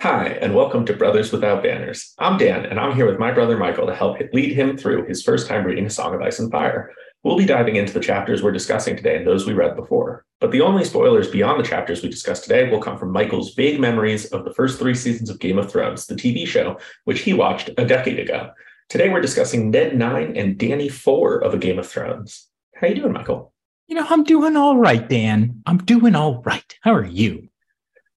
Hi, and welcome to Brothers Without Banners. I'm Dan, and I'm here with my brother Michael to help lead him through his first time reading A Song of Ice and Fire. We'll be diving into the chapters we're discussing today and those we read before. But the only spoilers beyond the chapters we discussed today will come from Michael's vague memories of the first three seasons of Game of Thrones, the TV show, which he watched a decade ago. Today we're discussing Ned Nine and Dany Four of A Game of Thrones. How are you doing, Michael? You know, I'm doing all right, Dan. I'm doing all right. How are you?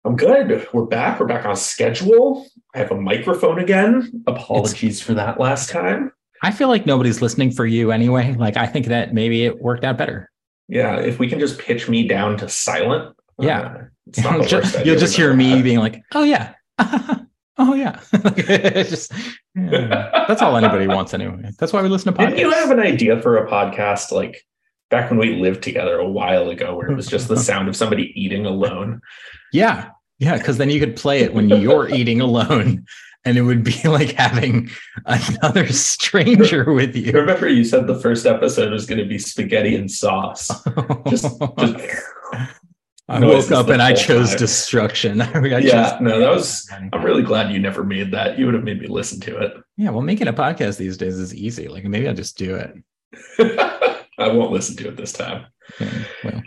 I'm good. We're back. We're back on schedule. I have a microphone again. Apologies it's, for that last time. I feel like nobody's listening for you anyway. Like I think that maybe it worked out better. Yeah, if we can just pitch me down to silent. Yeah, uh, just, you'll just hear me being like, "Oh yeah, oh yeah." just yeah. that's all anybody wants anyway. That's why we listen to podcasts. Did you have an idea for a podcast like back when we lived together a while ago, where it was just the sound of somebody eating alone? Yeah, yeah, because then you could play it when you're eating alone and it would be like having another stranger with you. Remember, you said the first episode was going to be spaghetti and sauce. Just, just I woke up and I chose time. destruction. I yeah, chose- no, that was. I'm really glad you never made that. You would have made me listen to it. Yeah, well, making a podcast these days is easy. Like maybe I'll just do it. I won't listen to it this time. Okay, well.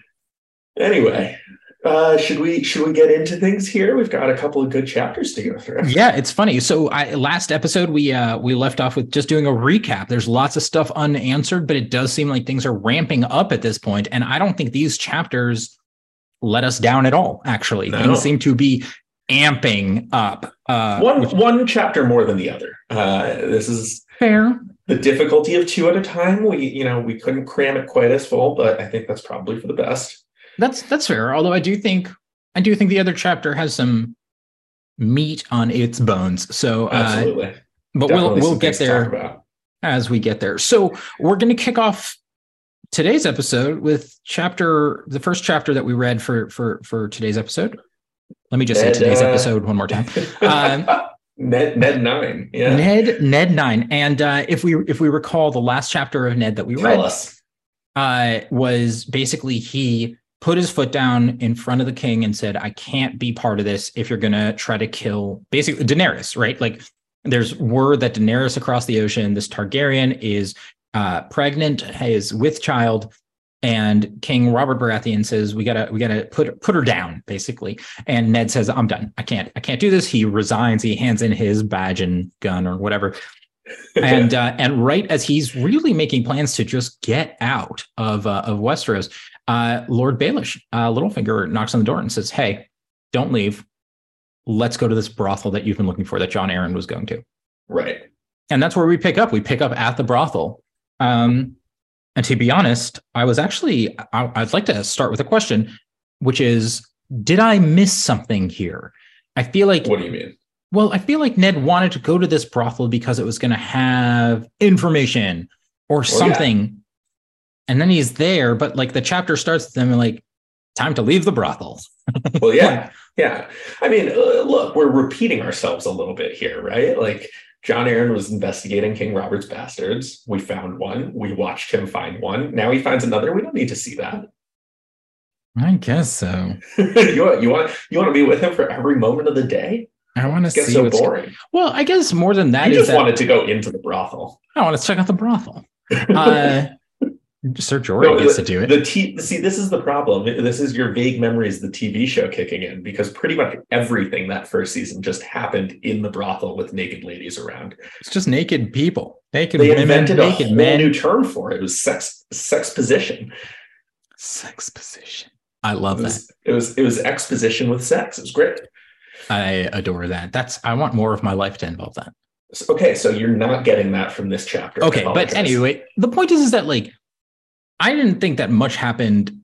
Anyway, uh, should we should we get into things here? We've got a couple of good chapters to go through. Yeah, it's funny. So I last episode we uh we left off with just doing a recap. There's lots of stuff unanswered, but it does seem like things are ramping up at this point, and I don't think these chapters let us down at all. Actually, no. things seem to be amping up. Uh, one which, one chapter more than the other. Uh, this is fair. The difficulty of two at a time. We you know we couldn't cram it quite as full, but I think that's probably for the best. That's that's fair. Although I do think I do think the other chapter has some meat on its bones. So uh, absolutely, but Definitely we'll we'll get there as we get there. So we're going to kick off today's episode with chapter the first chapter that we read for for for today's episode. Let me just Ned, say today's uh, episode one more time. Um, Ned Ned nine, yeah. Ned Ned nine, and uh, if we if we recall the last chapter of Ned that we Tell read. Uh, was basically he put his foot down in front of the king and said, I can't be part of this if you're going to try to kill basically Daenerys, right? Like there's word that Daenerys across the ocean, this Targaryen is uh, pregnant, is with child. And King Robert Baratheon says, we gotta, we gotta put, put her down basically. And Ned says, I'm done. I can't, I can't do this. He resigns. He hands in his badge and gun or whatever. and uh, and right as he's really making plans to just get out of uh, of Westeros, uh, Lord Baelish, uh, Littlefinger, knocks on the door and says, "Hey, don't leave. Let's go to this brothel that you've been looking for that Jon Arryn was going to." Right. And that's where we pick up. We pick up at the brothel. Um, and to be honest, I was actually I, I'd like to start with a question, which is, did I miss something here? I feel like. What do you mean? Well, I feel like Ned wanted to go to this brothel because it was going to have information or something. Well, yeah and then he's there, but like the chapter starts with them like, time to leave the brothel. well, yeah, yeah. I mean, uh, look, we're repeating ourselves a little bit here, right? Like Jon Arryn was investigating King Robert's bastards. We found one. We watched him find one. Now he finds another. We don't need to see that. I guess so. you want you want you want to be with him for every moment of the day? I want to see. so boring. Well, I guess more than that. You just that wanted to go into the brothel. I want to check out the brothel. Uh, Sir Jorah no, gets the, to do it. The t- see, this is the problem. This is your vague memories, the TV show kicking in, because pretty much everything that first season just happened in the brothel with naked ladies around. It's just naked people, naked they women, invented naked a men. new term for it. It was sex sex position. Sex position. I love it was, that. It was it was exposition with sex. It was great. I adore that. That's I want more of my life to involve that. Okay, so you're not getting that from this chapter. Okay, but anyway, the point is, is that like I didn't think that much happened.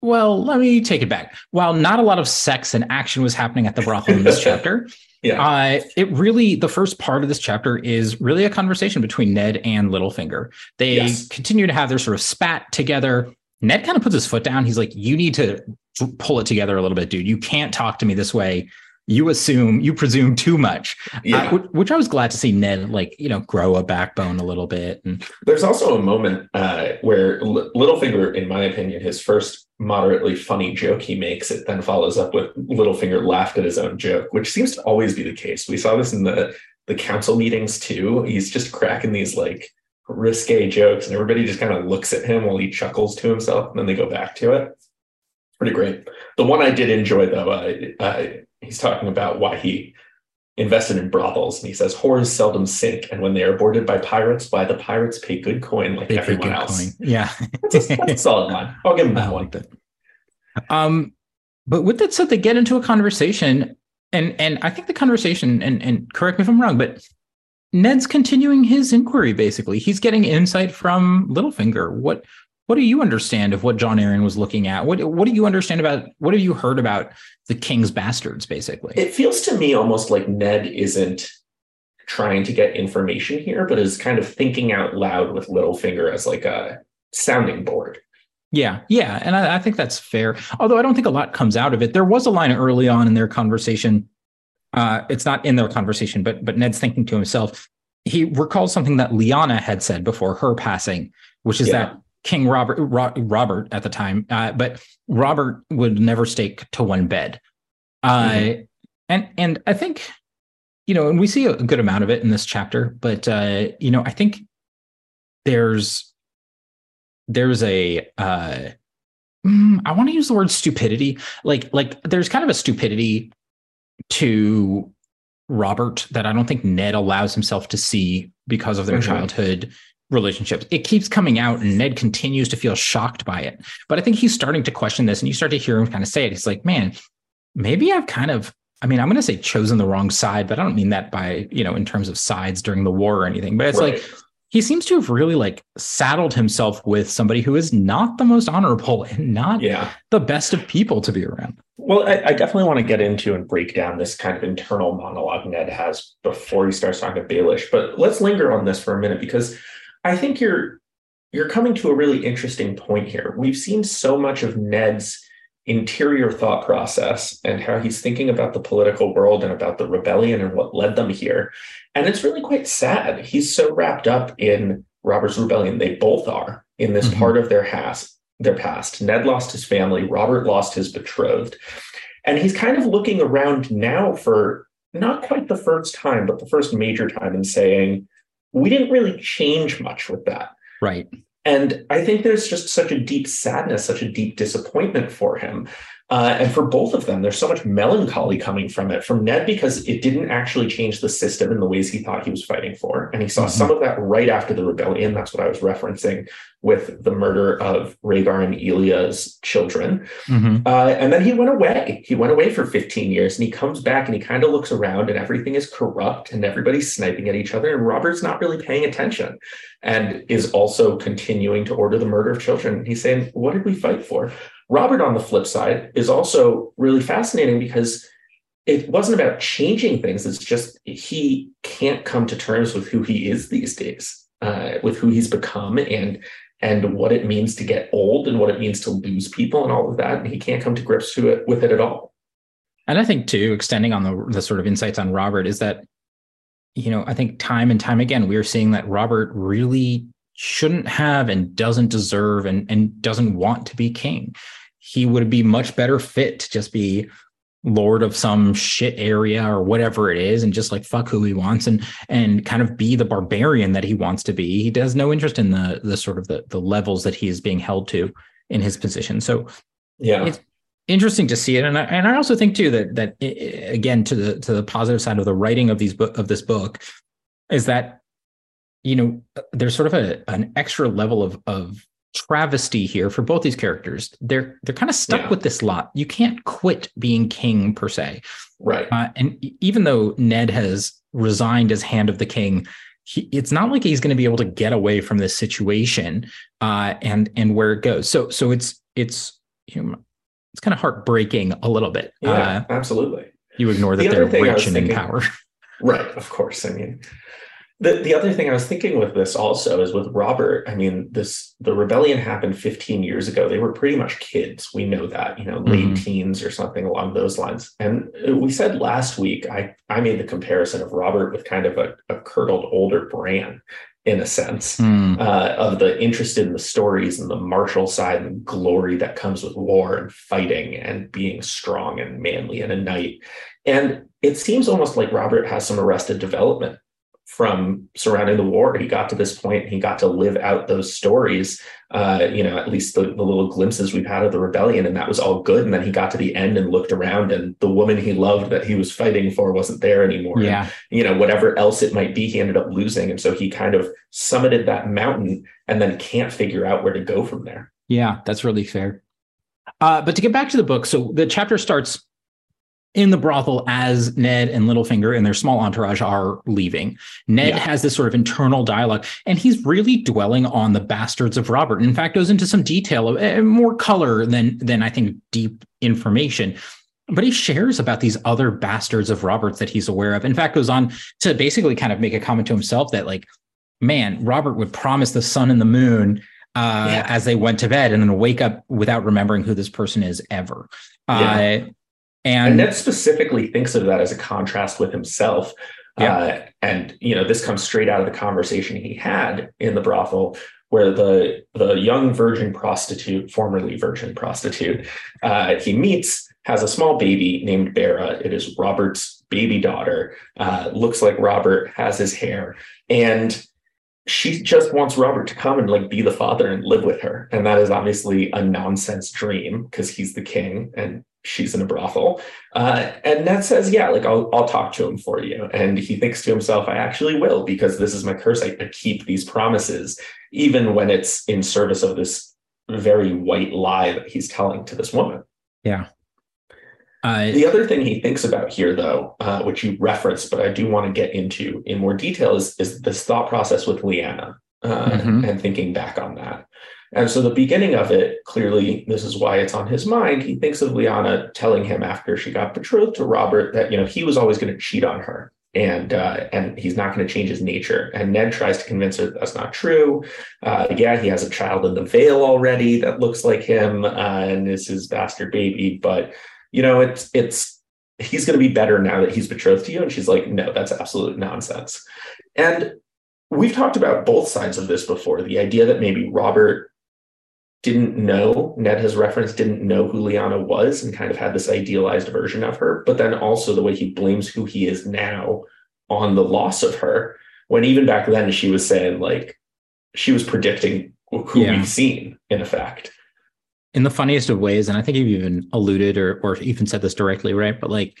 Well, let me take it back. While not a lot of sex and action was happening at the brothel in this chapter, yeah, uh, it really the first part of this chapter is really a conversation between Ned and Littlefinger. They yes. continue to have their sort of spat together. Ned kind of puts his foot down. He's like, "You need to pull it together a little bit, dude. You can't talk to me this way. You assume, you presume too much. Yeah. Uh, which I was glad to see Ned, like, you know, grow a backbone a little bit. And there's also a moment uh, where L- Littlefinger, in my opinion, his first moderately funny joke he makes, it then follows up with Littlefinger laughed at his own joke, which seems to always be the case. We saw this in the the council meetings too. He's just cracking these like risque jokes, and everybody just kind of looks at him while he chuckles to himself, and then they go back to it. Pretty great. The one I did enjoy though, uh, he's talking about why he invested in brothels, and he says whores seldom sink, and when they are boarded by pirates, why the pirates pay good coin like they everyone else. Coin. Yeah, that's, a, that's, a, solid line. I'll give him that I one. That. Um, but with that said, they get into a conversation, and and I think the conversation, and and correct me if I'm wrong, but Ned's continuing his inquiry. Basically, he's getting insight from Littlefinger. What what do you understand of what Jon Arryn was looking at? What what do you understand about what have you heard about the king's bastards? Basically, it feels to me almost like Ned isn't trying to get information here, but is kind of thinking out loud with Littlefinger as like a sounding board. Yeah, yeah, and I, I, think that's fair. Although I don't think a lot comes out of it. There was a line early on in their conversation. Uh, it's not in their conversation, but but Ned's thinking to himself. He recalls something that Lyanna had said before her passing, which is yeah. that King Robert Ro- Robert at the time, uh, but Robert would never stake to one bed. Uh, mm-hmm. and and I think you know, and we see a good amount of it in this chapter, but uh, you know, I think there's there's a uh mm, I want to use the word stupidity. Like like there's kind of a stupidity to Robert that I don't think Ned allows himself to see because of their mm-hmm. childhood relationships. It keeps coming out and Ned continues to feel shocked by it. But I think he's starting to question this and you start to hear him kind of say it. He's like, man, maybe I've kind of I mean, I'm going to say chosen the wrong side, but I don't mean that by, you know, in terms of sides during the war or anything. But it's right. like he seems to have really like saddled himself with somebody who is not the most honorable and not yeah. the best of people to be around. Well, I, I, definitely want to get into and break down this kind of internal monologue Ned has before he starts talking to Baelish. But let's linger on this for a minute because I think you're you're coming to a really interesting point here. We've seen so much of Ned's interior thought process and how he's thinking about the political world and about the rebellion and what led them here. And it's really quite sad. He's so wrapped up in Robert's rebellion. They both are in this mm-hmm. part of their past, their past. Ned lost his family, Robert lost his betrothed. And he's kind of looking around now for not quite the first time, but the first major time and saying, we didn't really change much with that. Right. And I think there's just such a deep sadness, such a deep disappointment for him. Uh, and for both of them, there's so much melancholy coming from it. From Ned, because it didn't actually change the system in the ways he thought he was fighting for. And he saw mm-hmm. some of that right after the rebellion. That's what I was referencing with the murder of Rhaegar and Elia's children. Mm-hmm. Uh, and then he went away. He went away for 15 years and he comes back and he kind of looks around and everything is corrupt and everybody's sniping at each other. And Robert's not really paying attention and is also continuing to order the murder of children. He's saying, What did we fight for? Robert, on the flip side, is also really fascinating because it wasn't about changing things. It's just he can't come to terms with who he is these days, uh, with who he's become, and and what it means to get old, and what it means to lose people, and all of that. And he can't come to grips to it with it at all. And I think too, extending on the the sort of insights on Robert is that, you know, I think time and time again we are seeing that Robert really shouldn't have and doesn't deserve and and doesn't want to be king he would be much better fit to just be lord of some shit area or whatever it is and just like fuck who he wants and and kind of be the barbarian that he wants to be. He has no interest in the the sort of the the levels that he is being held to in his position. So yeah. it's interesting to see it. And I, and I also think too that that again to the to the positive side of the writing of these book of this book is that you know there's sort of a an extra level of of travesty here for both these characters. They're they're kind of stuck yeah. with this lot. You can't quit being king per se, right? Uh, and even though Ned has resigned as hand of the king, he, it's not like he's going to be able to get away from this situation uh, and and where it goes. So so it's it's you know, it's kind of heartbreaking a little bit. Yeah, uh, absolutely. You ignore that the they're rich and in power. Right, of course. I mean, the, the other thing I was thinking with this also is with Robert. I mean, this the rebellion happened 15 years ago. They were pretty much kids. We know that, you know, late mm-hmm. teens or something along those lines. And we said last week, I I made the comparison of Robert with kind of a, a curdled older Bran in a sense mm. uh, of the interest in the stories and the martial side and glory that comes with war and fighting and being strong and manly and a knight. And it seems almost like Robert has some arrested development from surrounding the war. He got to this point, he got to live out those stories, uh, you know, at least the, the, little glimpses we've had of the rebellion, and that was all good. And then he got to the end and looked around, and the woman he loved that he was fighting for wasn't there anymore. Yeah. And, you know, whatever else it might be, he ended up losing. And so he kind of summited that mountain and then can't figure out where to go from there. Yeah, that's really fair. Uh, but to get back to the book, so the chapter starts in the brothel as Ned and Littlefinger and their small entourage are leaving. Ned yeah. has this sort of internal dialogue, and he's really dwelling on the bastards of Robert. And In fact, goes into some detail, of, uh, more color than than I think deep information. But he shares about these other bastards of Robert's that he's aware of. In fact, goes on to basically kind of make a comment to himself that, like, man, Robert would promise the sun and the moon uh, yeah. as they went to bed and then wake up without remembering who this person is ever. Yeah. Uh, and, and Ned specifically thinks of that as a contrast with himself. Yeah. Uh, and you know, this comes straight out of the conversation he had in the brothel, where the the young virgin prostitute, formerly virgin prostitute, uh, he meets has a small baby named Barra. It is Robert's baby daughter. Uh, looks like Robert has his hair, and she just wants Robert to come and like be the father and live with her. And that is obviously a nonsense dream because he's the king and she's in a brothel. Uh, and Ned says, Yeah, like I'll, I'll talk to him for you. And he thinks to himself, I actually will because this is my curse. I, I keep these promises, even when it's in service of this very white lie that he's telling to this woman. Yeah. Uh, the other thing he thinks about here, though, uh, which you referenced, but I do want to get into in more detail, is, is this thought process with Lyanna uh, mm-hmm. and thinking back on that. And so the beginning of it, clearly, this is why it's on his mind. He thinks of Lyanna telling him after she got betrothed to Robert that you know he was always going to cheat on her, and uh, and he's not going to change his nature. And Ned tries to convince her that that's not true. Uh, yeah, he has a child in the Vale already that looks like him, uh, and is his bastard baby. But you know, it's it's he's going to be better now that he's betrothed to you. And she's like, no, that's absolute nonsense. And we've talked about both sides of this before. The idea that maybe Robert didn't know, Ned has referenced, didn't know who Lyanna was and kind of had this idealized version of her. But then also the way he blames who he is now on the loss of her, when even back then she was saying, like, she was predicting who yeah. we've seen in effect. In the funniest of ways, and I think you've even alluded or or even said this directly, right? But like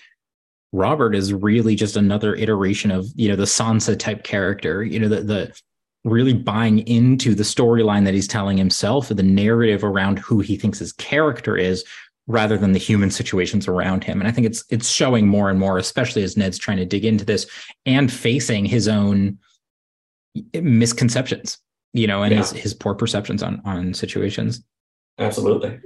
Robert is really just another iteration of, you know, the Sansa type character, you know, the the really buying into the storyline that he's telling himself, the narrative around who he thinks his character is, rather than the human situations around him. And I think it's it's showing more and more, especially as Ned's trying to dig into this and facing his own eh, misconceptions, you know, and yeah. his his poor perceptions on on situations. Absolutely.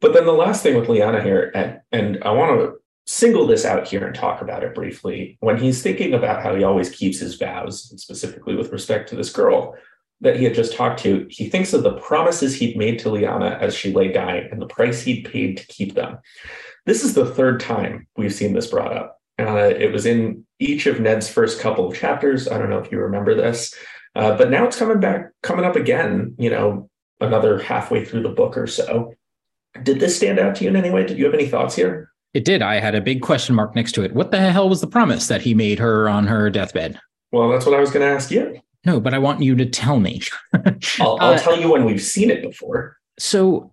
But then the last thing with Lyanna here, and and I want to single this out here and talk about it briefly. When he's thinking about how he always keeps his vows, specifically with respect to this girl that he had just talked to, he thinks of the promises he'd made to Lyanna as she lay dying and the price he'd paid to keep them. This is the third time we've seen this brought up. Uh, it was in each of Ned's first couple of chapters. I don't know if you remember this, uh, but now it's coming back, coming up again. You know, another halfway through the book or so. Did this stand out to you in any way? Did you have any thoughts here? It did. I had a big question mark next to it. What the hell was the promise that he made her on her deathbed? Well, that's what I was going to ask you. No, but I want you to tell me. I'll, I'll uh, tell you when we've seen it before. So,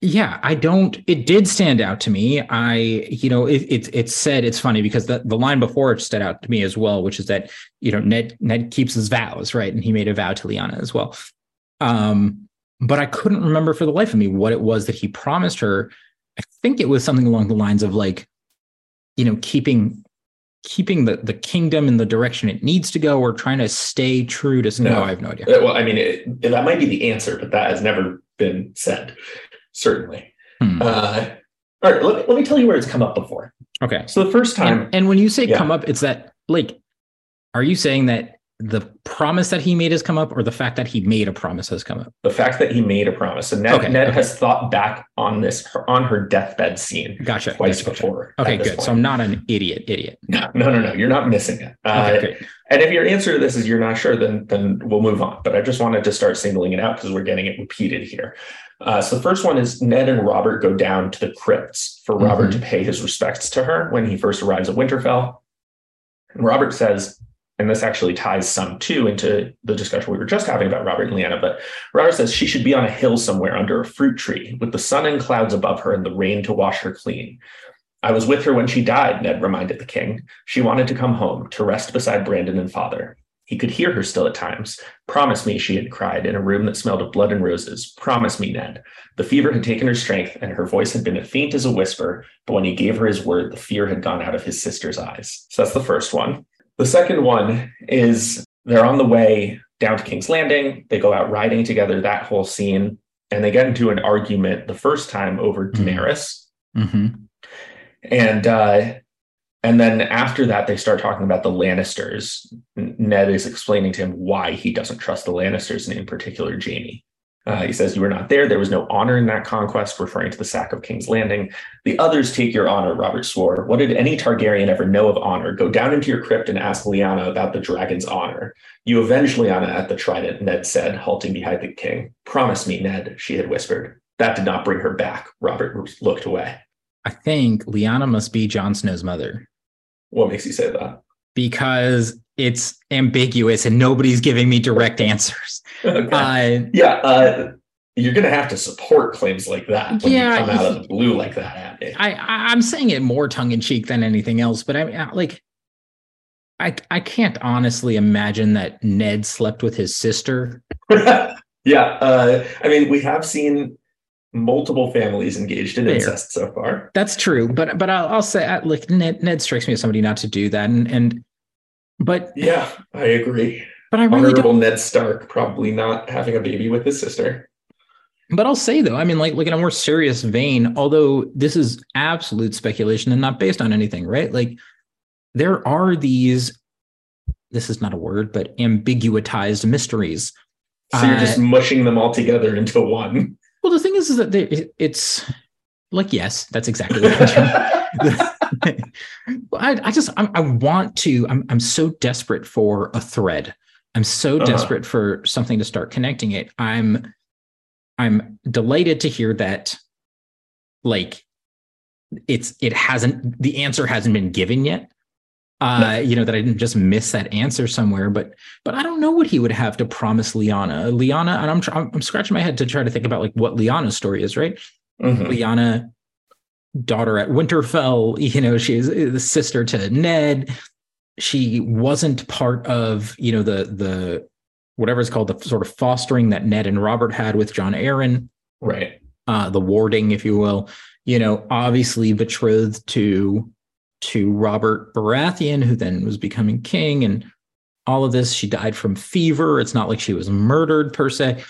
yeah, I don't. It did stand out to me. I, you know, it, it, it said it's funny because the, the line before it stood out to me as well, which is that you know Ned Ned keeps his vows, right? And he made a vow to Lyanna as well. Um, but I couldn't remember for the life of me what it was that he promised her I think it was something along the lines of like, you know, keeping keeping the, the kingdom in the direction it needs to go or trying to stay true to no, no I have no idea. Well, I mean, it, that might be the answer, but that has never been said, certainly. Hmm. Uh, all right, let me, let me tell you where it's come up before. Okay. So the first time. And, and when you say yeah. come up, it's that like, are you saying that the promise that he made has come up or the fact that he made a promise has come up? The fact that he made a promise. And ned, okay, ned okay. has thought back on this on her deathbed scene gotcha twice gotcha, before okay good. Point. so i'm not an idiot idiot. No no no no. You're not missing it. Uh, okay, and if your answer to this is you're not sure then then we'll move on. But i just wanted to start singling it out because we're getting it repeated here. Uh, so the first one is ned and robert go down to the crypts for robert mm-hmm. to pay his respects to her when he first arrives at winterfell. And robert says and this actually ties some too into the discussion we were just having about Robert and Lyanna. But Robert says she should be on a hill somewhere under a fruit tree with the sun and clouds above her and the rain to wash her clean. I was with her when she died, Ned reminded the king. She wanted to come home to rest beside Brandon and father. He could hear her still at times. Promise me, she had cried in a room that smelled of blood and roses. Promise me, Ned. The fever had taken her strength, and her voice had been as faint as a whisper, but when he gave her his word, the fear had gone out of his sister's eyes. So that's the first one. The second one is they're on the way down to King's Landing. They go out riding together, that whole scene, and they get into an argument the first time over mm-hmm. Daenerys. Mm-hmm. And uh, and then after that, they start talking about the Lannisters. Ned is explaining to him why he doesn't trust the Lannisters, and in particular, Jaime. Uh, he says, You were not there. There was no honor in that conquest, referring to the sack of King's Landing. The others take your honor, Robert swore. What did any Targaryen ever know of honor? Go down into your crypt and ask Lyanna about the dragon's honor. You avenge Lyanna at the trident, Ned said, halting behind the king. Promise me, Ned, she had whispered. That did not bring her back. Robert looked away. I think Lyanna must be Jon Snow's mother. What makes you say that? Because it's ambiguous and nobody's giving me direct answers. okay. uh, yeah, uh, you're going to have to support claims like that when yeah, you come out of the blue like that. I, I'm saying it more tongue in cheek than anything else, but I mean, like, I I can't honestly imagine that Ned slept with his sister. yeah, uh, I mean, we have seen multiple families engaged in incest so far. That's true, but but I'll, I'll say uh, like Ned, Ned strikes me as somebody not to do that, and and but yeah, I agree. But I really Honorable don't... Ned Stark probably not having a baby with his sister. But I'll say though, I mean, like, like in a more serious vein, although this is absolute speculation and not based on anything, right? Like, there are these. This is not a word, but ambiguitized mysteries. So you're uh, just mushing them all together into one. Well, the thing is, is that they, it's like yes, that's exactly what I, I just I, I, want to. I'm I'm so desperate for a thread. I'm so uh-huh. desperate for something to start connecting it. I'm I'm delighted to hear that. Like, it's it hasn't the answer hasn't been given yet. Uh, you know that I didn't just miss that answer somewhere, but but I don't know what he would have to promise Lyanna. Lyanna, and I'm I'm scratching my head to try to think about like what Lyanna's story is, right? Mm-hmm. Lyanna daughter at Winterfell. You know, she is the sister to Ned. She wasn't part of, you know, the the whatever is called the sort of fostering that Ned and Robert had with Jon Arryn. Right. Uh, the warding, if you will. You know, obviously betrothed to to Robert Baratheon, who then was becoming king, and all of this. She died from fever. It's not like she was murdered per se.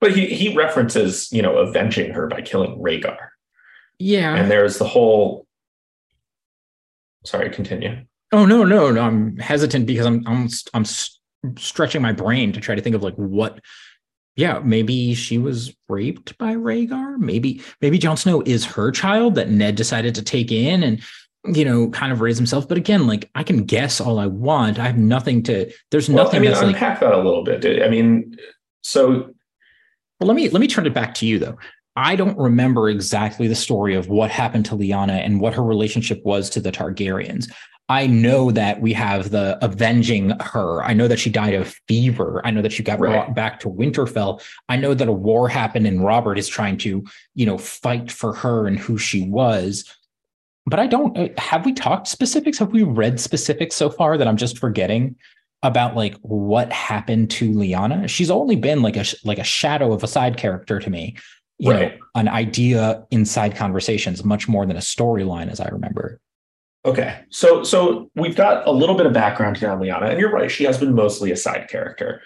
But he he references, you know, avenging her by killing Rhaegar. Yeah. And there's the whole Sorry, continue. Oh no, no, no. I'm hesitant because I'm I'm I'm stretching my brain to try to think of like what yeah, maybe she was raped by Rhaegar. Maybe maybe Jon Snow is her child that Ned decided to take in and you know kind of raise himself. But again, like I can guess all I want. I have nothing to. There's well, nothing. I mean, unpack like, that a little bit. I mean, so. Well, let me let me turn it back to you though. I don't remember exactly the story of what happened to Lyanna and what her relationship was to the Targaryens. I know that we have the avenging her. I know that she died of fever. I know that she got right. brought back to Winterfell. I know that a war happened and Robert is trying to, you know, fight for her and who she was. But I don't uh, have we talked specifics? Have we read specifics so far that I'm just forgetting about like what happened to Lyanna? She's only been like a like a shadow of a side character to me you right. know, an idea inside conversations much more than a storyline, as I remember. Okay, so so we've got a little bit of background here on Lyanna, and you're right; she has been mostly a side character.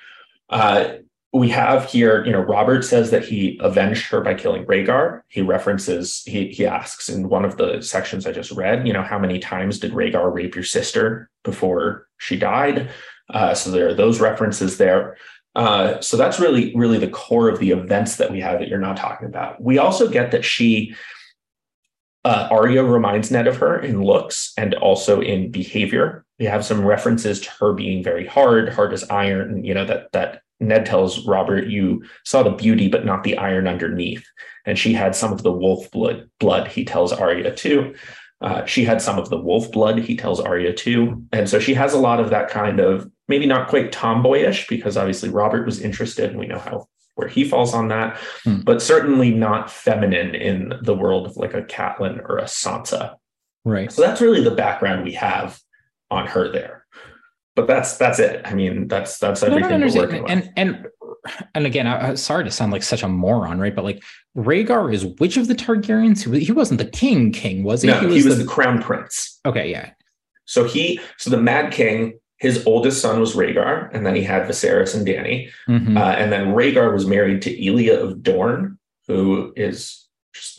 Uh, we have here, you know, Robert says that he avenged her by killing Rhaegar. He references, he he asks in one of the sections I just read, you know, how many times did Rhaegar rape your sister before she died? Uh, so there are those references there. Uh, so that's really, really the core of the events that we have that you're not talking about. We also get that she, uh, Arya reminds Ned of her in looks and also in behavior. We have some references to her being very hard, hard as iron. You know that that Ned tells Robert, "You saw the beauty, but not the iron underneath." And she had some of the wolf blood. Blood, he tells Arya too. Uh, she had some of the wolf blood, he tells Arya too. And so she has a lot of that kind of maybe not quite tomboyish, because obviously Robert was interested, and we know how where he falls on that, hmm. but certainly not feminine in the world of like a Catelyn or a Sansa. Right. So that's really the background we have on her there. But that's that's it. I mean, that's that's everything no, no, we're working with. And and and again, I, sorry to sound like such a moron, right? But like Rhaegar is which of the Targaryens? He wasn't the king, king was he? No, he was, he was the, the crown prince. Okay, yeah. So he, so the Mad King his oldest son was Rhaegar, and then he had Viserys and Dany, Mm-hmm. Uh, and then Rhaegar was married to Elia of Dorne, who is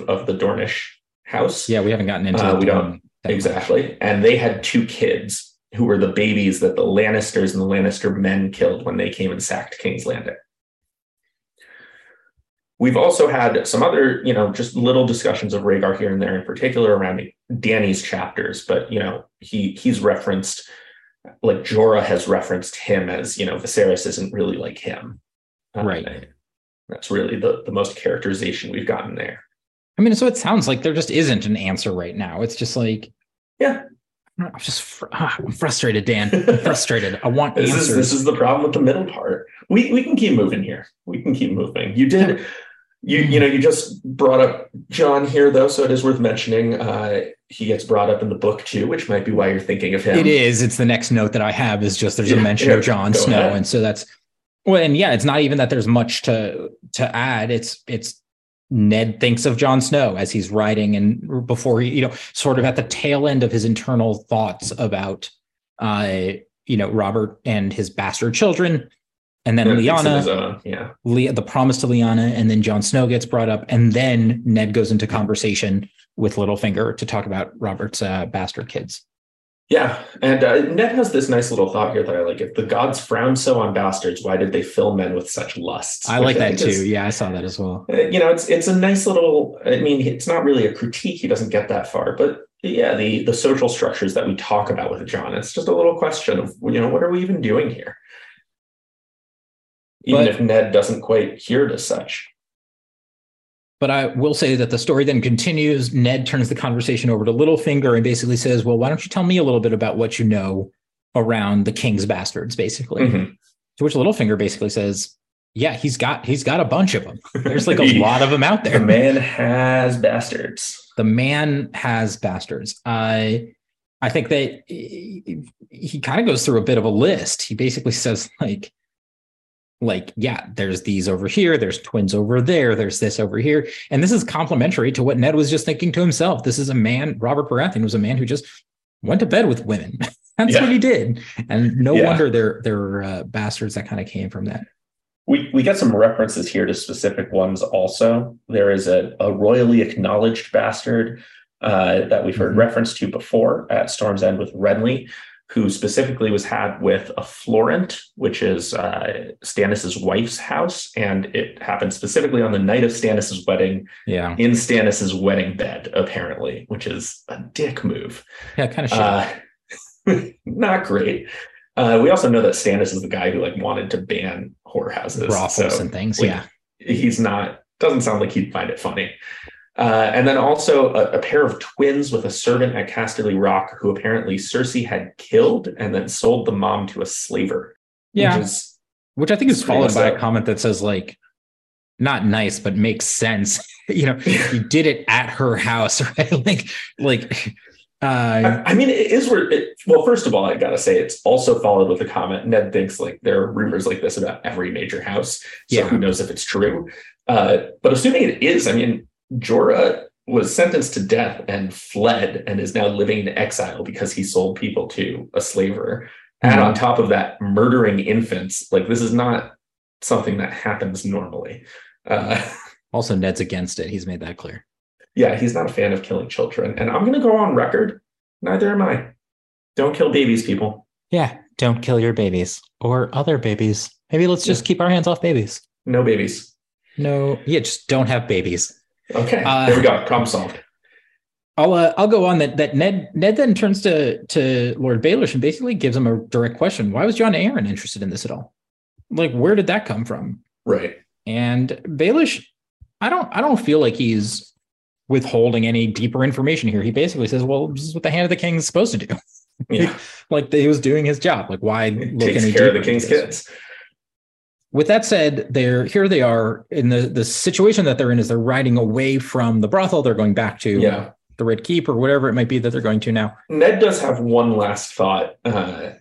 of the Dornish house. Yeah, we haven't gotten into uh, we don't exactly. Much. And they had two kids who were the babies that the Lannisters and the Lannister men killed when they came and sacked King's Landing. We've also had some other, you know, just little discussions of Rhaegar here and there, in particular around Dany's chapters. But you know, he he's referenced like Jorah has referenced him as, you know, Viserys isn't really like him. Uh, right. that's really the, the most characterization we've gotten there. I mean, so it sounds like there just isn't an answer right now. It's just like, yeah, I'm just fr- ah, I'm frustrated, Dan. I'm frustrated. I want this answers. Is, this is the problem with the middle part. We we can keep moving here. We can keep moving. You did you you know you just brought up Jon here though, so it is worth mentioning. Uh, he gets brought up in the book too, which might be why you're thinking of him. It is. It's the next note that I have is just there's a mention yeah, of Jon Snow, ahead. and so that's well, and yeah, it's not even that there's much to to add. It's it's Ned thinks of Jon Snow as he's writing and before he, you know, sort of at the tail end of his internal thoughts about uh, you know, Robert and his bastard children and then yeah, Lyanna, yeah, Le- the promise to Lyanna, and then Jon Snow gets brought up, and then Ned goes into conversation with Littlefinger to talk about Robert's uh, bastard kids. Yeah, and uh, Ned has this nice little thought here that I like. If the gods frown so on bastards, why did they fill men with such lusts? I like that too. Is, yeah, I saw that as well. Uh, you know, it's it's a nice little. I mean, it's not really a critique. He doesn't get that far, but yeah, the the social structures that we talk about with Jon. It's just a little question of you know what are we even doing here? Even but, if Ned doesn't quite hear it as such. But I will say that the story then continues. Ned turns the conversation over to Littlefinger and basically says, Well, why don't you tell me a little bit about what you know around the king's bastards, basically. Mm-hmm. To which Littlefinger basically says, Yeah, he's got he's got a bunch of them. There's like a lot of them out there. The man has bastards. The man has bastards. I I think that he, he kind of goes through a bit of a list. He basically says, like, like yeah there's these over here there's twins over there there's this over here. And this is complementary to what ned was just thinking to himself. This is a man robert baratheon was a man who just went to bed with women. That's yeah. what he did. And no yeah. wonder they're they're uh, bastards that kind of came from that. We, we get some references here to specific ones also. There is a, a royally acknowledged bastard uh, that we've heard mm-hmm. reference to before at storm's end with renly who specifically was had with a Florent, which is uh, Stannis's wife's house, and it happened specifically on the night of Stannis's wedding. Yeah, in Stannis's wedding bed, apparently, which is a dick move. Yeah, kind of uh, not great. Uh, we also know that Stannis is the guy who like wanted to ban whorehouses, brothels, so, and things. Like, yeah, he's not. Doesn't sound like he'd find it funny. Uh, and then also a, a, pair of twins with a servant at Casterly Rock who apparently Cersei had killed and then sold the mom to a slaver. Yeah. Which, is which I think is followed by a comment that says, like, not nice, but makes sense. you know, you did it at her house, right? like, like, uh, I, I mean, it is where it, well, first of all, I gotta say it's also followed with a comment. Ned thinks like there are rumors like this about every major house. So yeah. who knows if it's true? Uh, but assuming it is, I mean, Jorah was sentenced to death and fled and is now living in exile because he sold people to a slaver. Mm-hmm. And on top of that, murdering infants. Like this is not something that happens normally. Uh, also, Ned's against it. He's made that clear. Yeah, he's not a fan of killing children. And I'm going to go on record. Neither am I. Don't kill babies, people. Yeah, don't kill your babies or other babies. Maybe let's just keep our hands off babies. No babies. No, yeah, just don't have babies. Okay, uh, there we go. Problem solved. I'll uh, I'll go on that that Ned Ned then turns to to Lord Baelish and basically gives him a direct question. Why was Jon Arryn interested in this at all? Like, where did that come from? Right. And Baelish, I don't I don't feel like he's withholding any deeper information here. He basically says, "Well, this is what the hand of the king is supposed to do." Yeah. like he was doing his job. Like, why look Takes any care of the king's kids? With that said, they're here. They are in the the situation that they're in is they're riding away from the brothel. They're going back to yeah the Red Keep or whatever it might be that they're going to now. Ned does have one last thought uh,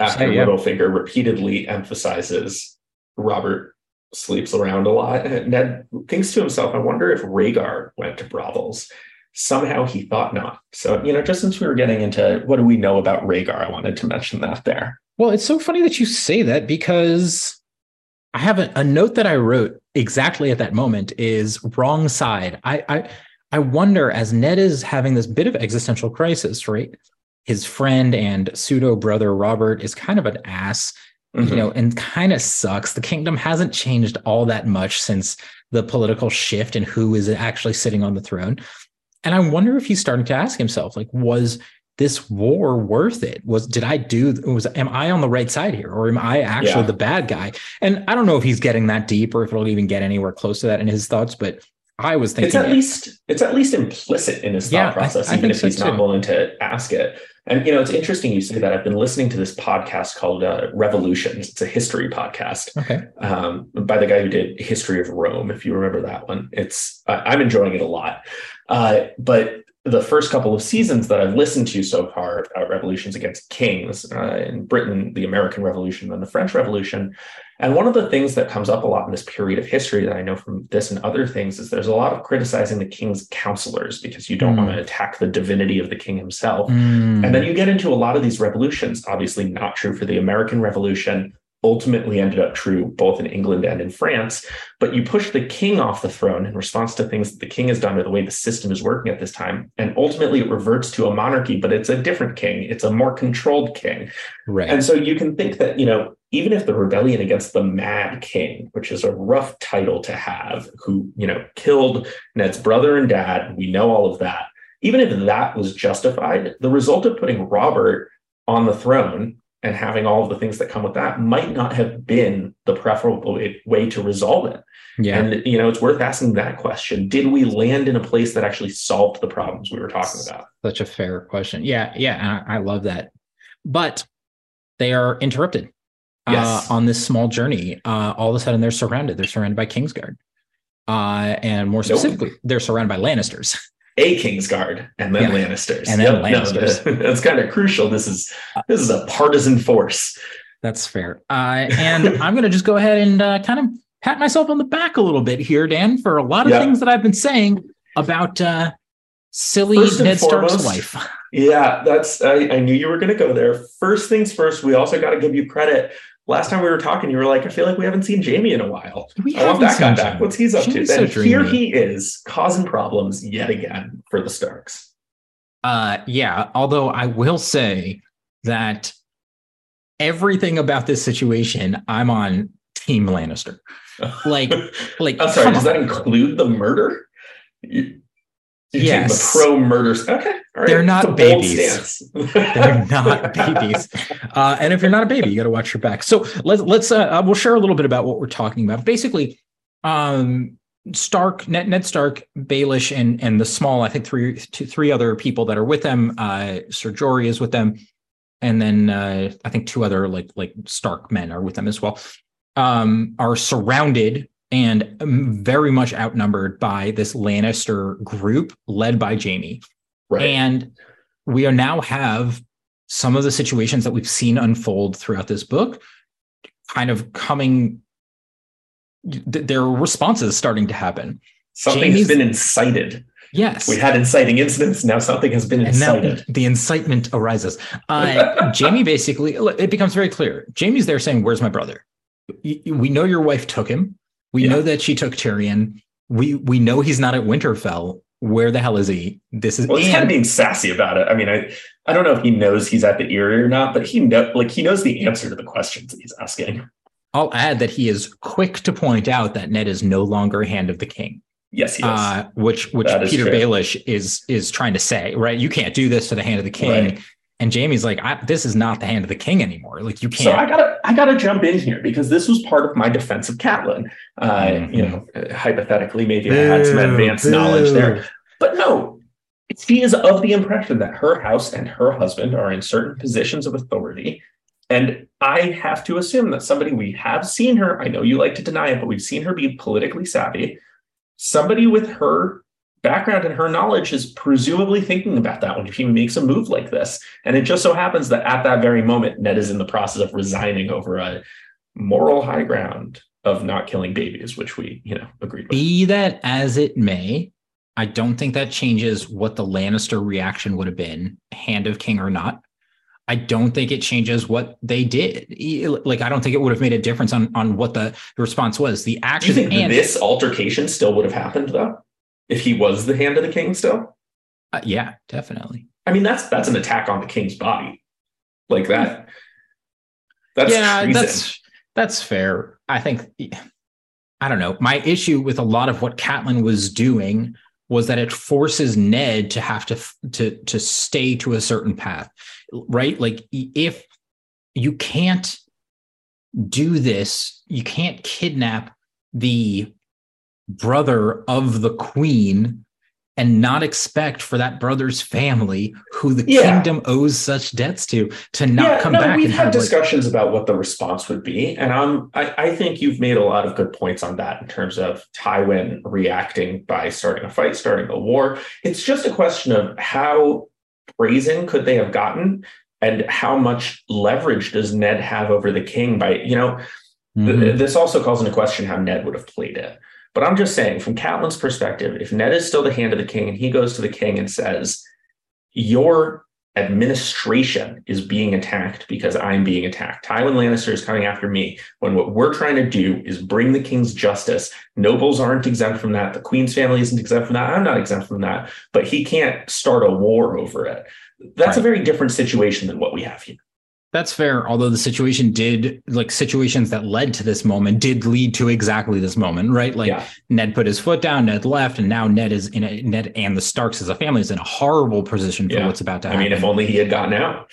after yeah. Littlefinger repeatedly emphasizes Robert sleeps around a lot. Ned thinks to himself, I wonder if Rhaegar went to brothels. Somehow he thought not. So, you know, just since we were getting into what do we know about Rhaegar, I wanted to mention that there. Well, it's so funny that you say that because I have a, a note that I wrote exactly at that moment is wrong side. I, I I wonder as Ned is having this bit of existential crisis, right? His friend and pseudo brother Robert is kind of an ass, mm-hmm. you know, and kind of sucks. The kingdom hasn't changed all that much since the political shift and who is actually sitting on the throne. And I wonder if he's starting to ask himself, like, was this war worth it? Was did I do was am I on the right side here or am I actually yeah. the bad guy? And I don't know if he's getting that deep or if it'll even get anywhere close to that in his thoughts, but I was thinking it's at least it's at least implicit in his thought yeah, process, I, I even if so he's too. not willing to ask it. And you know, it's interesting you say that. I've been listening to this podcast called uh, Revolutions. It's a history podcast, okay, um, by the guy who did History of Rome. If you remember that one, it's I'm enjoying it a lot. Uh, but the first couple of seasons that I've listened to so far about revolutions against kings uh, in Britain, the American Revolution, and the French Revolution. And one of the things that comes up a lot in this period of history that I know from this and other things is there's a lot of criticizing the king's counselors because you don't mm. want to attack the divinity of the king himself. Mm. And then you get into a lot of these revolutions, obviously not true for the American Revolution, ultimately ended up true both in England and in France. But you push the king off the throne in response to things that the king has done or the way the system is working at this time. And ultimately it reverts to a monarchy, but it's a different king. It's a more controlled king. Right. And so you can think that, you know, even if the rebellion against the mad king, which is a rough title to have, who, you know, killed Ned's brother and dad, we know all of that. Even if that was justified, the result of putting Robert on the throne and having all of the things that come with that might not have been the preferable way to resolve it. Yeah. And, you know, it's worth asking that question. Did we land in a place that actually solved the problems we were talking about? Such a fair question. Yeah. Yeah. I, I love that. But they are interrupted uh, yes. uh, on this small journey. Uh, all of a sudden, they're surrounded. They're surrounded by Kingsguard. Uh, and more specifically, nope. they're surrounded by Lannisters. a Kingsguard and then yeah. Lannisters. And then yep, Lannisters. No, that's kind of crucial. This is this is a partisan force. That's fair. Uh, and I'm going to just go ahead and uh, kind of pat myself on the back a little bit here, Dan, for a lot of yep. things that I've been saying about uh, silly Ned foremost, Stark's wife. Yeah, that's I, I knew you were going to go there. First things first, we also got to give you credit last time we were talking, you were like, I feel like we haven't seen Jaime in a while. We I want that guy back. What's he's up Jaime's to? So here he is causing problems yet again for the Starks. Uh yeah, although I will say that everything about this situation, I'm on Team Lannister. Like, like I'm sorry, does on. that include the murder? You, yes. the pro murders. Okay. They're not babies. They're not babies. Uh, and if you're not a baby, you got to watch your back. So let's let's uh, we'll share a little bit about what we're talking about. Basically, um, Stark, Ned, Ned Stark, Baelish, and and the small, I think three two, three other people that are with them. Uh, Ser Jorah is with them, and then uh, I think two other like like Stark men are with them as well. Um, are surrounded and very much outnumbered by this Lannister group led by Jaime. Right. And we are now have some of the situations that we've seen unfold throughout this book kind of coming th- their responses starting to happen. Something has been incited. Yes. We had inciting incidents. Now something has been incited. the incitement arises. Uh, Jaime basically, it becomes very clear. Jaime's there saying, Where's my brother? We know your wife took him. We yeah. know that she took Tyrion. We we know he's not at Winterfell where the hell is he? This is well, he's and, kind of being sassy about it. I mean, I I don't know if he knows he's at the Eyrie or not, but he know like he knows the answer to the questions that he's asking. I'll add that he is quick to point out that Ned is no longer hand of the king. Yes, he is. Uh, which which Petyr Baelish is is trying to say, right? You can't do this to the hand of the king. Right. And Jaime's like, this is not the hand of the king anymore. Like you can't. So I gotta, I gotta jump in here because this was part of my defense of Catelyn. Uh, mm-hmm. You know, hypothetically, maybe boo, I had some advanced boo. knowledge there, but no, she is of the impression that her house and her husband are in certain positions of authority. And I have to assume that somebody we have seen her, I know you like to deny it, but we've seen her be politically savvy. Somebody with her background and her knowledge is presumably thinking about that when she makes a move like this. And it just so happens that at that very moment, Ned is in the process of resigning over a moral high ground of not killing babies, which we, you know, agreed with. Be that as it may, I don't think that changes what the Lannister reaction would have been, hand of king or not. I don't think it changes what they did. Like I don't think it would have made a difference on on what the response was. The action. Do you think and, this altercation still would have happened though, if he was the hand of the king still? Uh, yeah, definitely. I mean, that's that's an attack on the king's body, like that. That's yeah, treason. that's that's fair. I think. I don't know. My issue with a lot of what Catelyn was doing was that it forces Ned to have to to to stay to a certain path, right? Like if you can't do this, you can't kidnap the brother of the queen and not expect for that brother's family who the yeah. kingdom owes such debts to to not yeah, come no, back we've had discussions like, about what the response would be and um, I, I think you've made a lot of good points on that in terms of tywin reacting by starting a fight starting a war it's just a question of how brazen could they have gotten and how much leverage does ned have over the king by you know mm-hmm. th- this also calls into question how ned would have played it but I'm just saying, from Catelyn's perspective, if Ned is still the hand of the king and he goes to the king and says, Your administration is being attacked because I'm being attacked. Tywin Lannister is coming after me when what we're trying to do is bring the king's justice. Nobles aren't exempt from that. The queen's family isn't exempt from that. I'm not exempt from that. But he can't start a war over it. That's right. a very different situation than what we have here. That's fair. Although the situation did, like situations that led to this moment, did lead to exactly this moment, right? Like yeah. Ned put his foot down, Ned left, and now Ned is in a Ned and the Starks as a family is in a horrible position for yeah. what's about to happen. I mean, if only he had gotten out.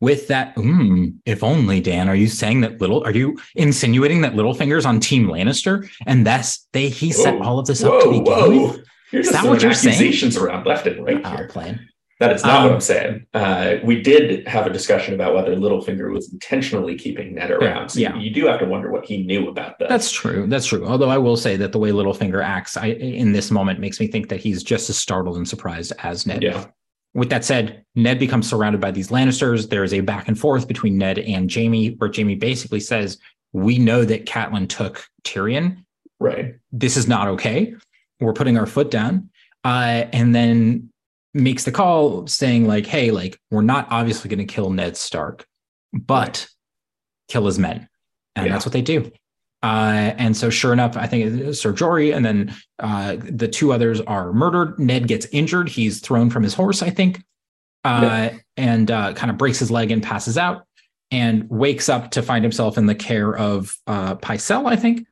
With that, mm, if only Dan, are you saying that little? Are you insinuating that Littlefinger's on Team Lannister, and that's they he whoa, set all of this up to begin whoa. with? You're is that what you're accusations saying? around left and right oh, here. Plain. That is not um, what I'm saying. Uh, we did have a discussion about whether Littlefinger was intentionally keeping Ned around. So yeah. you, do have to wonder what he knew about that. That's true. That's true. Although I will say that the way Littlefinger acts I, in this moment makes me think that he's just as startled and surprised as Ned. Yeah. With that said, Ned becomes surrounded by these Lannisters. There is a back and forth between Ned and Jaime, where Jaime basically says, "We know that Catelyn took Tyrion. Right. This is not okay. We're putting our foot down." Uh, and then makes the call saying like, "Hey, like we're not obviously going to kill Ned Stark, but kill his men," and yeah. that's what they do. Uh, and so, sure enough, I think Sir Jory and then uh, the two others are murdered. Ned gets injured; he's thrown from his horse, I think, uh, yeah. and uh, kind of breaks his leg and passes out, and wakes up to find himself in the care of uh, Pycelle, I think,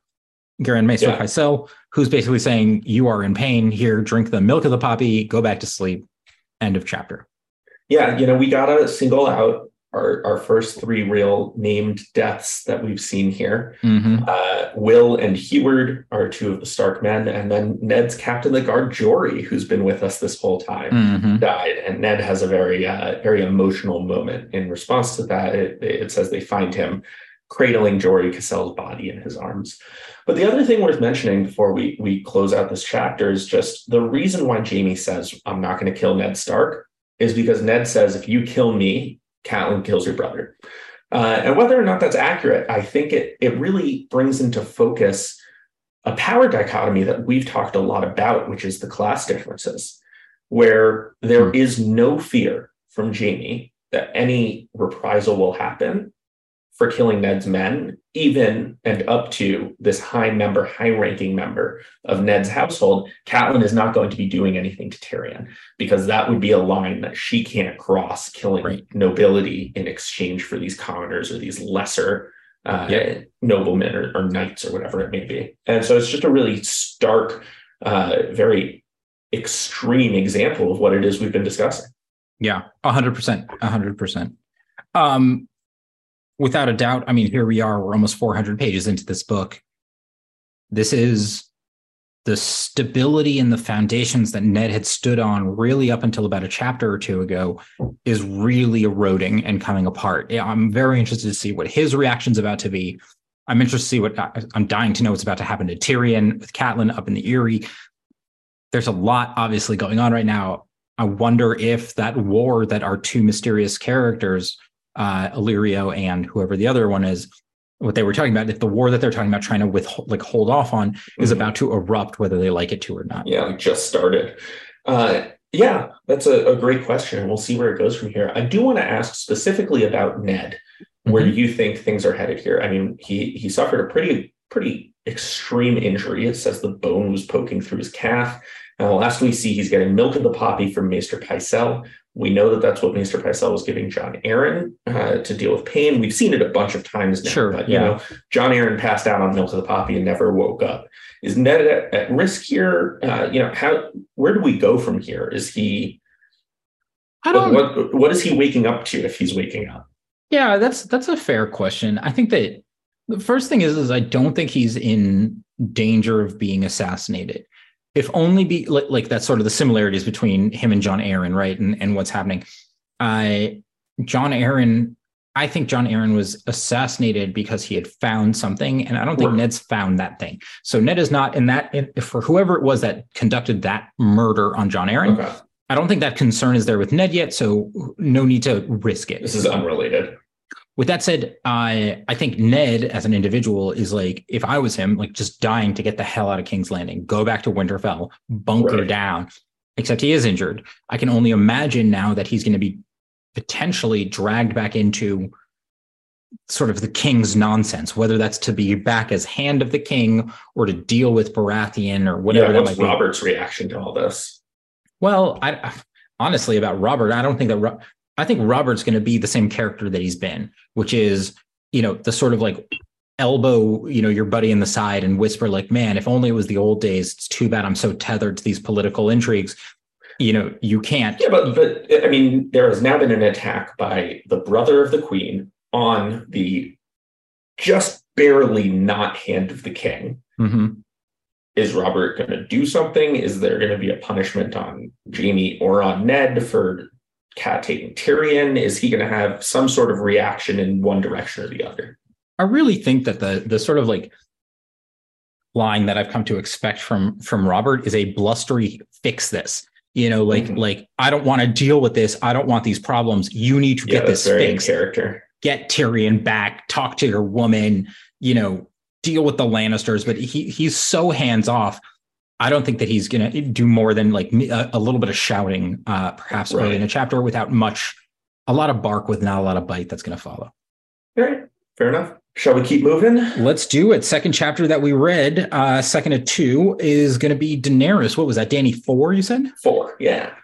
Grand Maester yeah. Pycelle, who's basically saying, "You are in pain. Here, drink the milk of the poppy. Go back to sleep." End of chapter. Yeah, you know, we gotta single out our, our first three real named deaths that we've seen here. Mm-hmm. Uh, Will and Heward are two of the Stark men, and then Ned's captain of the guard, Jory, who's been with us this whole time, mm-hmm. died. And Ned has a very, uh, very emotional moment in response to that. It, it says they find him cradling Jory Cassell's body in his arms. But the other thing worth mentioning before we we close out this chapter is just the reason why Jaime says I'm not going to kill Ned Stark is because Ned says if you kill me, Catelyn kills your brother. Uh, and whether or not that's accurate, I think it it really brings into focus a power dichotomy that we've talked a lot about, which is the class differences, where there hmm. is no fear from Jaime that any reprisal will happen for killing Ned's men, even and up to this high member, high ranking member of Ned's household, Catelyn is not going to be doing anything to Tyrion because that would be a line that she can't cross, killing right. nobility in exchange for these commoners or these lesser uh, yep. noblemen or, or, knights or whatever it may be. And so it's just a really stark, uh, very extreme example of what it is we've been discussing. Yeah, 100%. 100%. Um, without a doubt, I mean, here we are, we're almost 400 pages into this book. This is the stability and the foundations that Ned had stood on really up until about a chapter or two ago is really eroding and coming apart. I'm very interested to see what his reaction's about to be. I'm interested to see what I'm dying to know what's about to happen to Tyrion with Catelyn up in the Eyrie. There's a lot obviously going on right now. I wonder if that war that our two mysterious characters uh, Illyrio and whoever the other one is, what they were talking about, if the war that they're talking about trying to with like hold off on mm-hmm. is about to erupt, whether they like it to or not. Yeah, just started. Uh, yeah, that's a, a, great question. We'll see where it goes from here. I do want to ask specifically about Ned, where mm-hmm. you think things are headed here. I mean, he he suffered a pretty pretty extreme injury. It says the bone was poking through his calf. Uh, last we see, he's getting milk of the poppy from Maester Pycelle. We know that that's what Maester Pycelle was giving Jon Arryn uh, to deal with pain. We've seen it a bunch of times now, sure, but you yeah. know, Jon Arryn passed out on milk of the poppy and never woke up. Is Ned at, at risk here? Uh, you know, how where do we go from here? Is he? I don't. What, what is he waking up to if he's waking up? Yeah, that's that's a fair question. I think that the first thing is is I don't think he's in danger of being assassinated if only be like, like that's sort of the similarities between him and Jon Arryn, right? And and what's happening. I Jon Arryn, I think Jon Arryn was assassinated because he had found something, and I don't think right. Ned's found that thing. So Ned is not in that. In, for whoever it was that conducted that murder on Jon Arryn, okay. I don't think that concern is there with Ned yet. So no need to risk it. This is unrelated with that said, I I think Ned as an individual is like, if I was him, like just dying to get the hell out of King's Landing, go back to Winterfell, bunker right. down. Except he is injured. I can only imagine now that he's going to be potentially dragged back into sort of the king's nonsense, whether that's to be back as hand of the king or to deal with Baratheon or whatever. Yeah, what's Robert's reaction to all this? Well, I honestly about Robert, I don't think that I think Robert's going to be the same character that he's been, which is, you know, the sort of like elbow, you know, your buddy in the side and whisper like, man, if only it was the old days. It's too bad I'm so tethered to these political intrigues. You know, you can't. Yeah, but but I mean, there has now been an attack by the brother of the queen on the just barely not hand of the king. Mm-hmm. Is Robert going to do something? Is there going to be a punishment on Jaime or on Ned for Cat taking Tyrion? Is he going to have some sort of reaction in one direction or the other? I really think that the the sort of like line that I've come to expect from from Robert is a blustery fix this. You know, like mm-hmm. like I don't want to deal with this. I don't want these problems. You need to yeah, get this fixed. Character. Get Tyrion back. Talk to your woman. You know, deal with the Lannisters. But he he's so hands off I don't think that he's going to do more than like a, a little bit of shouting, uh, perhaps right. early in a chapter without much, a lot of bark with not a lot of bite that's going to follow. All right, fair enough. Shall we keep moving? Let's do it. Second chapter that we read, uh, second of two, is going to be Daenerys. What was that, Danny? Four, you said? Four, yeah.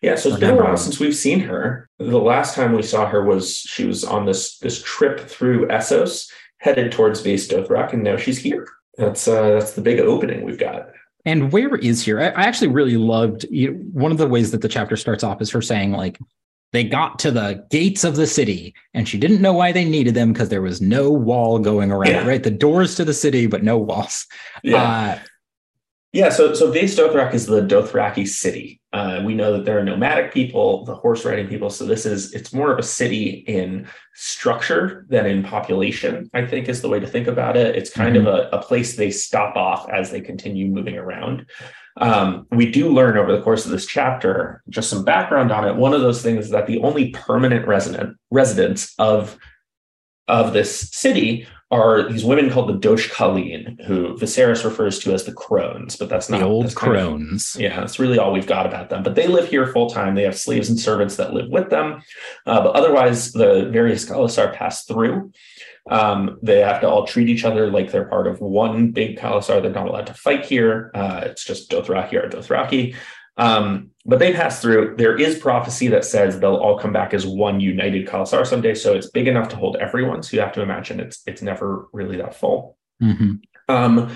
Yeah, so it's been a while since we've seen her. The last time we saw her was she was on this this trip through Essos, headed towards Vaes Dothrak, and now she's here. That's uh, that's the big opening we've got. And where is here? I, I actually really loved you know, one of the ways that the chapter starts off is her saying like they got to the gates of the city and she didn't know why they needed them because there was no wall going around yeah. right the doors to the city but no walls yeah uh, yeah, so so Vaes Dothrak is the Dothraki city. Uh, we know that there are nomadic people, the horse riding people. So this is it's more of a city in structure than in population. I think is the way to think about it. It's kind mm-hmm. of a, a, place they stop off as they continue moving around. Um, we do learn over the course of this chapter just some background on it. One of those things is that the only permanent resident residents of of this city are these women called the Dosh Khaleen, who Viserys refers to as the crones, but that's not the old crones. Of, yeah, that's really all we've got about them. But they live here full time. They have slaves and servants that live with them. Uh, but otherwise, the various khalasar pass through. Um, they have to all treat each other like they're part of one big khalasar. They're not allowed to fight here. Uh, it's just Dothraki or Dothraki. Um, but they pass through. There is prophecy that says they'll all come back as one united khalasar someday. So it's big enough to hold everyone. So you have to imagine it's it's never really that full. Mm-hmm. Um,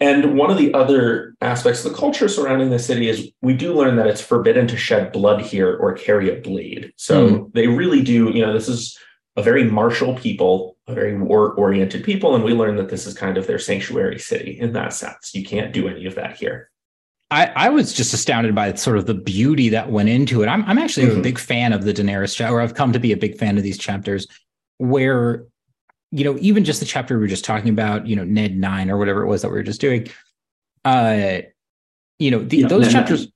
and one of the other aspects of the culture surrounding the city is we do learn that it's forbidden to shed blood here or carry a blade. So mm. they really do, you know, this is a very martial people, a very war oriented people. And we learn that this is kind of their sanctuary city in that sense. You can't do any of that here. I, I was just astounded by sort of the beauty that went into it. I'm, I'm actually mm-hmm. a big fan of the Daenerys chapter, or I've come to be a big fan of these chapters where, you know, even just the chapter we were just talking about, you know, Ned 9 or whatever it was that we were just doing, uh, you know, the, yeah, those Ned chapters, 9.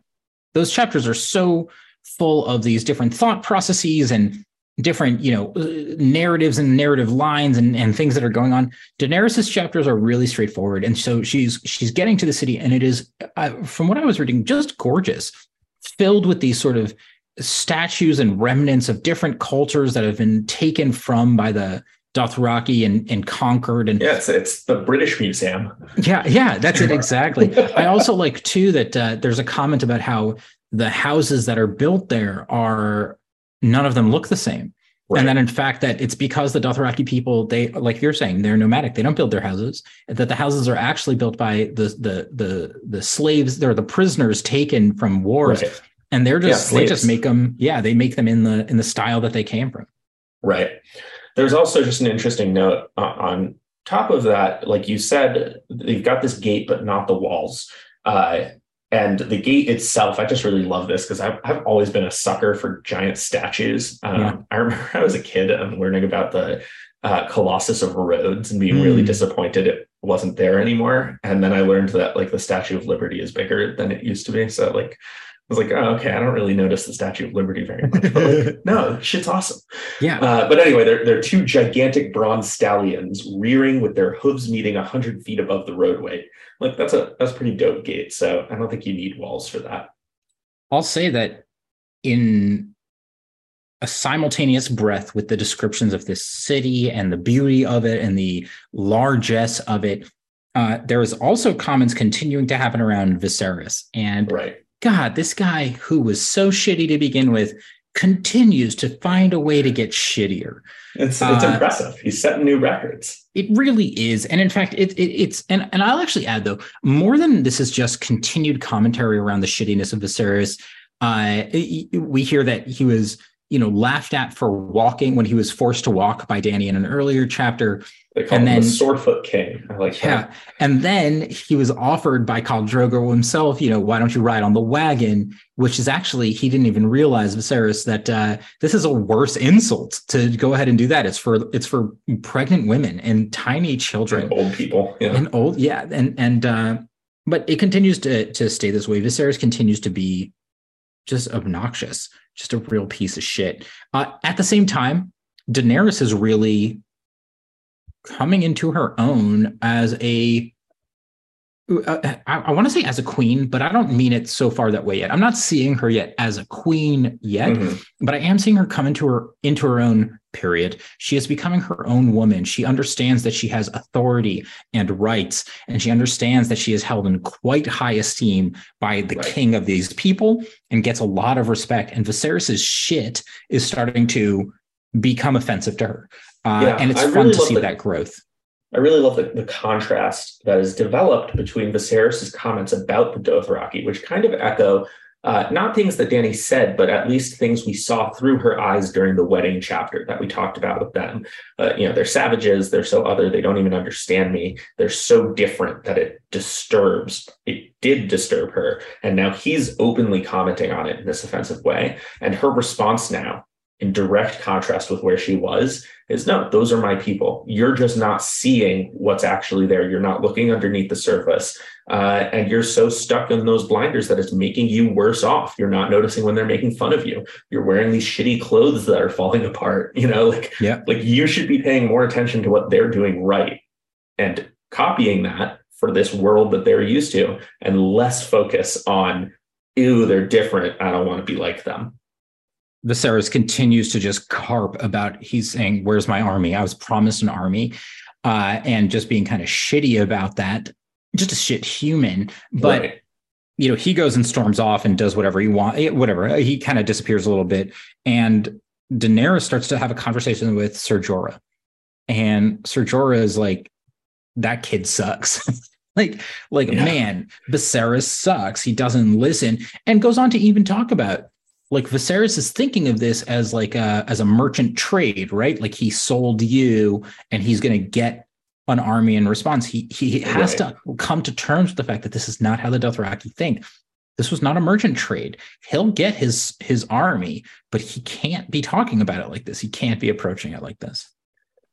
those chapters are so full of these different thought processes and different you know narratives and narrative lines and, and things that are going on daenerys's chapters are really straightforward and so she's she's getting to the city and it is uh, from what i was reading just gorgeous filled with these sort of statues and remnants of different cultures that have been taken from by the Dothraki and, and conquered and yeah, it's, it's the British Museum. Yeah, yeah, that's it exactly. I also like too that uh, there's a comment about how the houses that are built there are none of them look the same. Right. And then in fact that it's because the Dothraki people, they like you're saying, they're nomadic. They don't build their houses. That the houses are actually built by the the the the slaves, they're the prisoners taken from wars. Right. And they're just yeah, they just make them, yeah, they make them in the in the style that they came from. Right. There's also just an interesting note on top of that, like you said, they've got this gate, but not the walls. Uh, and the gate itself, I just really love this because I've, I've always been a sucker for giant statues. Um, yeah. I remember I was a kid and learning about the uh, Colossus of Rhodes and being mm. really disappointed it wasn't there anymore. And then I learned that like the Statue of Liberty is bigger than it used to be. So like was like, oh, okay, I don't really notice the Statue of Liberty very much. But like, no, shit's awesome. Yeah. Uh, but anyway, they're, they're two gigantic bronze stallions rearing with their hooves meeting 100 feet above the roadway like that's a that's a pretty dope gate. So I don't think you need walls for that. I'll say that in a simultaneous breath with the descriptions of this city and the beauty of it and the largesse of it, uh, there is also comments continuing to happen around Viserys. And right. God, this guy who was so shitty to begin with continues to find a way to get shittier. It's it's uh, impressive. He's setting new records. It really is, and in fact, it, it, it's and and I'll actually add though more than this is just continued commentary around the shittiness of Viserys. Uh, we hear that he was you know laughed at for walking when he was forced to walk by Dany in an earlier chapter. They call and him then, the Swordfoot King. I like yeah. That. And then he was offered by Khal Drogo himself, you know, why don't you ride on the wagon? Which is actually, he didn't even realize, Viserys, that uh, this is a worse insult to go ahead and do that. It's for it's for pregnant women and tiny children. And old people. Yeah. And old, yeah. And and uh, but it continues to to stay this way. Viserys continues to be just obnoxious, just a real piece of shit. Uh, at the same time, Daenerys is really coming into her own as a uh, I, I want to say as a queen, but I don't mean it so far that way yet. I'm not seeing her yet as a queen yet, mm-hmm. but I am seeing her come into her into her own period. She is becoming her own woman. She understands that she has authority and rights, and she understands that she is held in quite high esteem by the right. king of these people and gets a lot of respect. And Viserys's shit is starting to become offensive to her. Uh, yeah, and it's I fun really to see the, that growth. I really love the, the contrast that is developed between Viserys' comments about the Dothraki, which kind of echo uh, not things that Dany said, but at least things we saw through her eyes during the wedding chapter that we talked about with them. Uh, you know, they're savages. They're so other. They don't even understand me. They're so different that it disturbs. It did disturb her. And now he's openly commenting on it in this offensive way. And her response now in direct contrast with where she was is no those are my people you're just not seeing what's actually there you're not looking underneath the surface uh, and you're so stuck in those blinders that it's making you worse off. You're not noticing when they're making fun of you. You're wearing these shitty clothes that are falling apart. You know, like yeah, like you should be paying more attention to what they're doing right and copying that for this world that they're used to and less focus on, ew, they're different. I don't want to be like them. Viserys continues to just carp about he's saying, Where's my army? I was promised an army. Uh, and just being kind of shitty about that, just a shit human. But right. you know, he goes and storms off and does whatever he wants, eh, whatever. He kind of disappears a little bit. And Daenerys starts to have a conversation with Ser Jorah. And Ser Jorah is like, that kid sucks. like, like yeah. man, Viserys sucks. He doesn't listen, and goes on to even talk about like Viserys is thinking of this as like a as a merchant trade, right? Like he sold you, and he's going to get an army in response. He he has right. to come to terms with the fact that this is not how the Dothraki think. This was not a merchant trade. He'll get his his army, but he can't be talking about it like this. He can't be approaching it like this.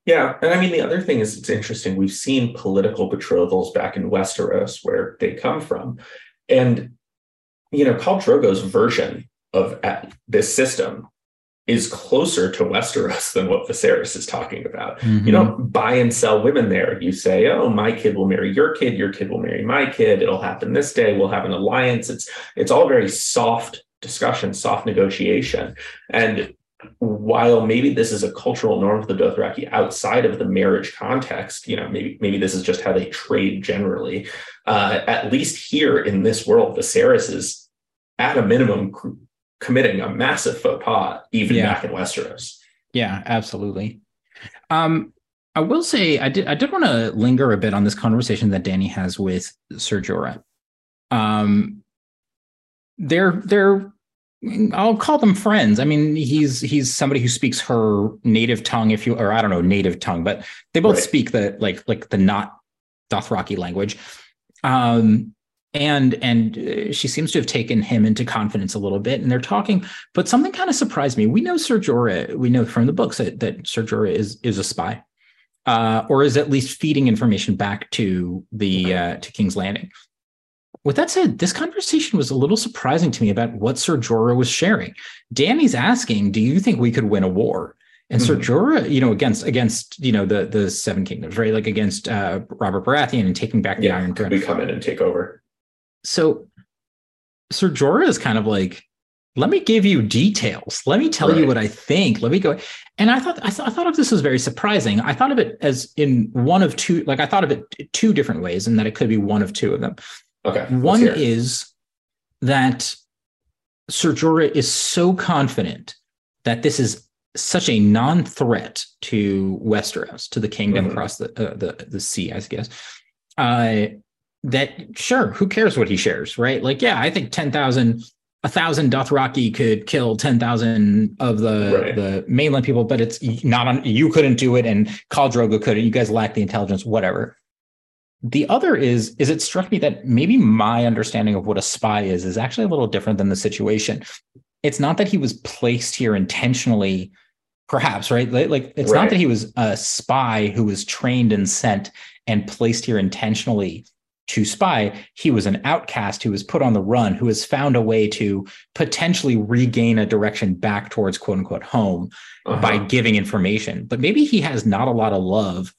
Yeah, and I mean the other thing is it's interesting. We've seen political betrothals back in Westeros where they come from, and you know, Khal Drogo's version of this system is closer to Westeros than what Viserys is talking about. Mm-hmm. You don't buy and sell women there. You say, "Oh, my kid will marry your kid. Your kid will marry my kid. It'll happen this day. We'll have an alliance." It's it's all very soft discussion, soft negotiation, and while maybe this is a cultural norm for the Dothraki outside of the marriage context, you know, maybe maybe this is just how they trade generally. Uh, at least here in this world, Viserys is at a minimum committing a massive faux pas, even yeah. back in Westeros. Yeah, absolutely. Um, I will say I did I did want to linger a bit on this conversation that Dany has with Ser Jorah. Um, they're they're I'll call them friends. I mean, he's he's somebody who speaks her native tongue, if you or I don't know native tongue, but they both right. speak the like like the not Dothraki language. Um, and and uh, she seems to have taken him into confidence a little bit, and they're talking. But something kind of surprised me. We know Ser Jorah. We know from the books that that Ser Jorah is is a spy, uh, or is at least feeding information back to the uh, to King's Landing. With that said, this conversation was a little surprising to me about what Ser Jorah was sharing. Dany's asking, "Do you think we could win a war?" And mm-hmm. Ser Jorah, you know, against against you know the the Seven Kingdoms, right? Like against uh, Robert Baratheon and taking back the yeah, Iron Throne. We come in and take over. So Ser Jorah is kind of like, let me give you details. Let me tell right. you what I think. Let me go. And I thought I, th- I thought of this as very surprising. I thought of it as in one of two. Like I thought of it two different ways, and that it could be one of two of them. Okay. One is that Ser Jorah is so confident that this is such a non-threat to Westeros, to the kingdom mm-hmm. across the, uh, the the sea, I guess. Uh, that sure, who cares what he shares, right? Like, yeah, I think ten thousand, a thousand Dothraki could kill ten thousand of the right. the mainland people, but it's not on. You couldn't do it, and Khal Drogo couldn't. You guys lack the intelligence, whatever. The other is is it struck me that maybe my understanding of what a spy is is actually a little different than the situation. It's not that he was placed here intentionally, perhaps, right? Like it's right. not that he was a spy who was trained and sent and placed here intentionally to spy. He was an outcast who was put on the run, who has found a way to potentially regain a direction back towards quote unquote home uh-huh. by giving information. But maybe he has not a lot of love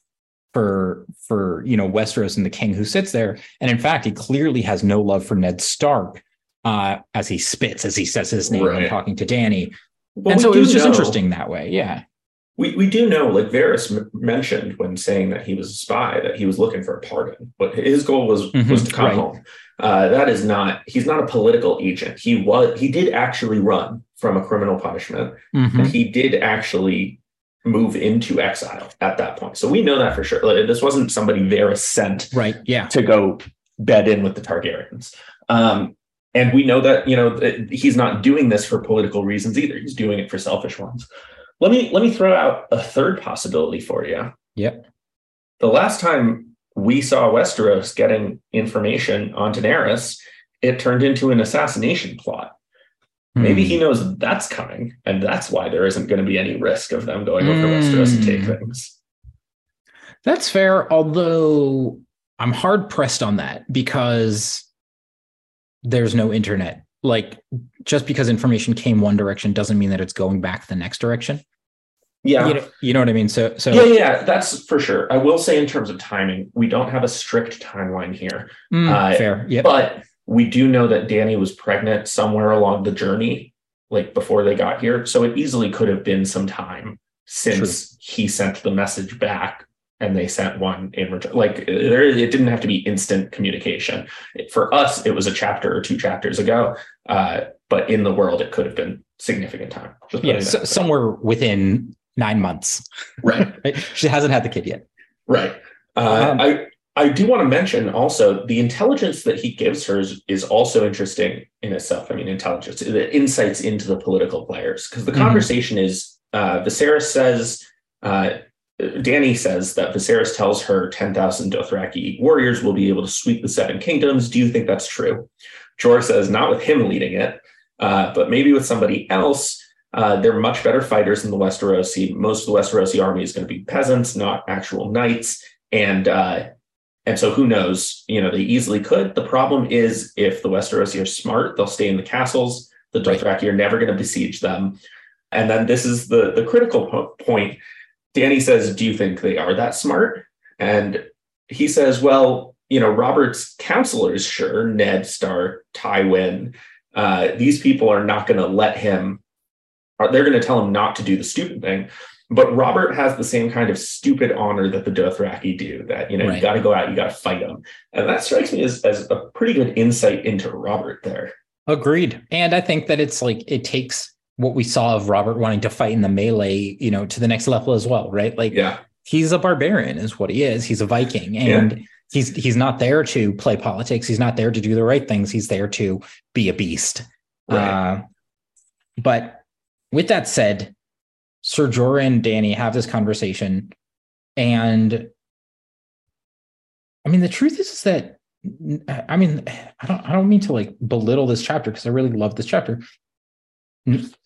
for for you know Westeros and the king who sits there. And in fact, he clearly has no love for Ned Stark uh, as he spits as he says his name right. when talking to Dany. Well, and so it was just know, interesting that way. Yeah. We, we do know, like Varys m- mentioned when saying that he was a spy, that he was looking for a pardon. But his goal was mm-hmm, was to come right. home. Uh, that is not. He's not a political agent. He was. He did actually run from a criminal punishment, mm-hmm. and he did actually move into exile at that point. So we know that for sure. Like, this wasn't somebody Varys sent right, yeah, to go bed in with the Targaryens. Um, and we know that you know he's not doing this for political reasons either. He's doing it for selfish ones. Let me let me throw out a third possibility for you. Yep. The last time we saw Westeros getting information on Daenerys, it turned into an assassination plot. Maybe he hmm. knows that's coming, and that's why there isn't going to be any risk of them going over mm. Westeros and take hmm. things. That's fair. Although I'm hard pressed on that because there's no internet. Like just because information came one direction doesn't mean that it's going back the next direction. Yeah. You know, you know what I mean? So, so yeah, yeah, that's for sure. I will say in terms of timing, we don't have a strict timeline here. Mm, uh, fair. Yeah. But we do know that Dany was pregnant somewhere along the journey, like before they got here. So it easily could have been some time since True. he sent the message back and they sent one in return. Like there, it didn't have to be instant communication. For us, it was a chapter or two chapters ago. Uh, but in the world, it could have been significant time. yeah, so, somewhere within nine months. Right. right. She hasn't had the kid yet. Right. Uh, um, I I do want to mention also the intelligence that he gives her is, is also interesting in itself. I mean, intelligence, the insights into the political players, because the mm-hmm. conversation is uh, Viserys says, uh, Dany says that Viserys tells her 10,000 Dothraki warriors will be able to sweep the seven kingdoms. Do you think that's true? Jorah says, not with him leading it, uh, but maybe with somebody else. Uh, they're much better fighters than the Westerosi. Most of the Westerosi army is going to be peasants, not actual knights. And uh, and so who knows? You know, they easily could. The problem is if the Westerosi are smart, they'll stay in the castles. The Dothraki are never going to besiege them. And then this is the the critical po- point. Dany says, "Do you think they are that smart?" And he says, "Well, you know, Robert's counselors, sure, Ned Stark, Tywin, uh, these people are not going to let him they're going to tell him not to do the stupid thing. But Robert has the same kind of stupid honor that the Dothraki do. That you know right. you got to go out, you got to fight them, and that strikes me as as a pretty good insight into Robert there. Agreed, and I think that it's like it takes what we saw of Robert wanting to fight in the melee, you know, to the next level as well, right? Like, yeah, he's a barbarian, is what he is. He's a Viking, and yeah. He's he's not there to play politics. He's not there to do the right things. He's there to be a beast. Right. Uh, but with that said, Ser Jorah and Dany have this conversation, and I mean the truth is, is that I mean I don't I don't mean to like belittle this chapter because I really love this chapter.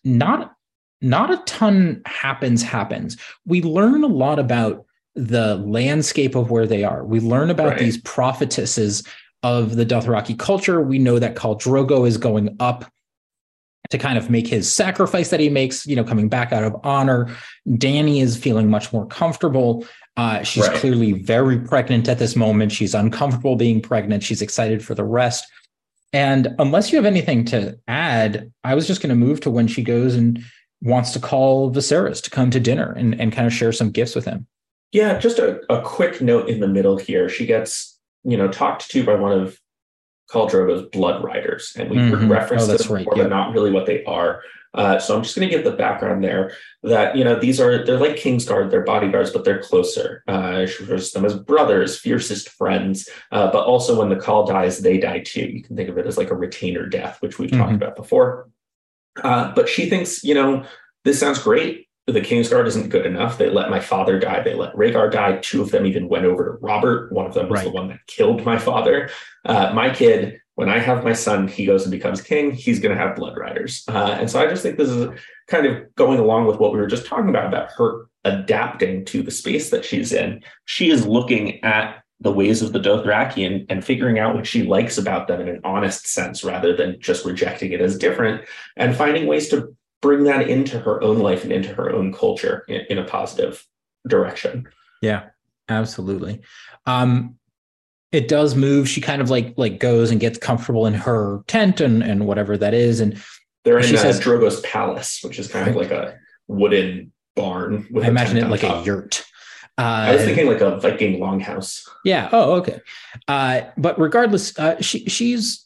Not not a ton happens happens. We learn a lot about the landscape of where they are. We learn about right. these prophetesses of the Dothraki culture. We know that Khal Drogo is going up to kind of make his sacrifice that he makes, you know, coming back out of honor. Dany is feeling much more comfortable. Uh, she's right. clearly very pregnant at this moment. She's uncomfortable being pregnant. She's excited for the rest. And unless you have anything to add, I was just going to move to when she goes and wants to call Viserys to come to dinner and, and kind of share some gifts with him. Yeah, just a, a quick note in the middle here. She gets, you know, talked to by one of Khal Drogo's blood riders, and we mm-hmm. referenced oh, them right. before, but not really what they are. Uh, so I'm just going to give the background there that you know these are they're like Kingsguard, they're bodyguards, but they're closer. Uh, she refers to them as brothers, fiercest friends. Uh, but also, when the khal dies, they die too. You can think of it as like a retainer death, which we've mm-hmm. talked about before. Uh, but she thinks, you know, this sounds great the Kingsguard isn't good enough. They let my father die. They let Rhaegar die. Two of them even went over to Robert. One of them was right. the one that killed my father. Uh, my kid, when I have my son, he goes and becomes king. He's going to have blood riders. Uh, and so I just think this is kind of going along with what we were just talking about, about her adapting to the space that she's in. She is looking at the ways of the Dothraki and, and figuring out what she likes about them in an honest sense rather than just rejecting it as different and finding ways to bring that into her own life and into her own culture in, in a positive direction. Yeah, absolutely. Um, it does move. She kind of like like goes and gets comfortable in her tent and and whatever that is, and they're in she uh, says, Drogo's palace, which is kind of like a wooden barn. I imagine it like top. a yurt. Uh, I was thinking like a Viking longhouse. Yeah. Oh, okay. Uh, but regardless, uh, she she's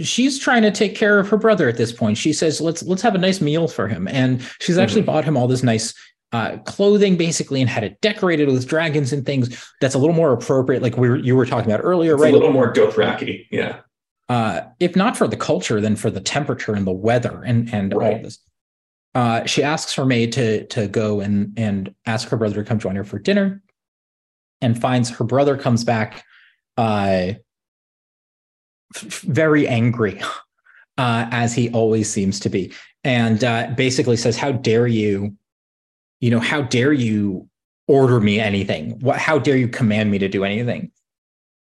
she's trying to take care of her brother at this point. She says, "Let's let's have a nice meal for him," and she's actually mm-hmm. bought him all this nice uh, clothing, basically, and had it decorated with dragons and things. That's a little more appropriate, like we were, you were talking about earlier, it's right? A little more Dothraki, yeah. Uh, if not for the culture, then for the temperature and the weather and and right. all this. Uh, she asks her maid to to go and and ask her brother to come join her for dinner, and finds her brother comes back uh, very angry, uh, as he always seems to be, and uh, basically says, "How dare you? You know, how dare you order me anything? What? How dare you command me to do anything?"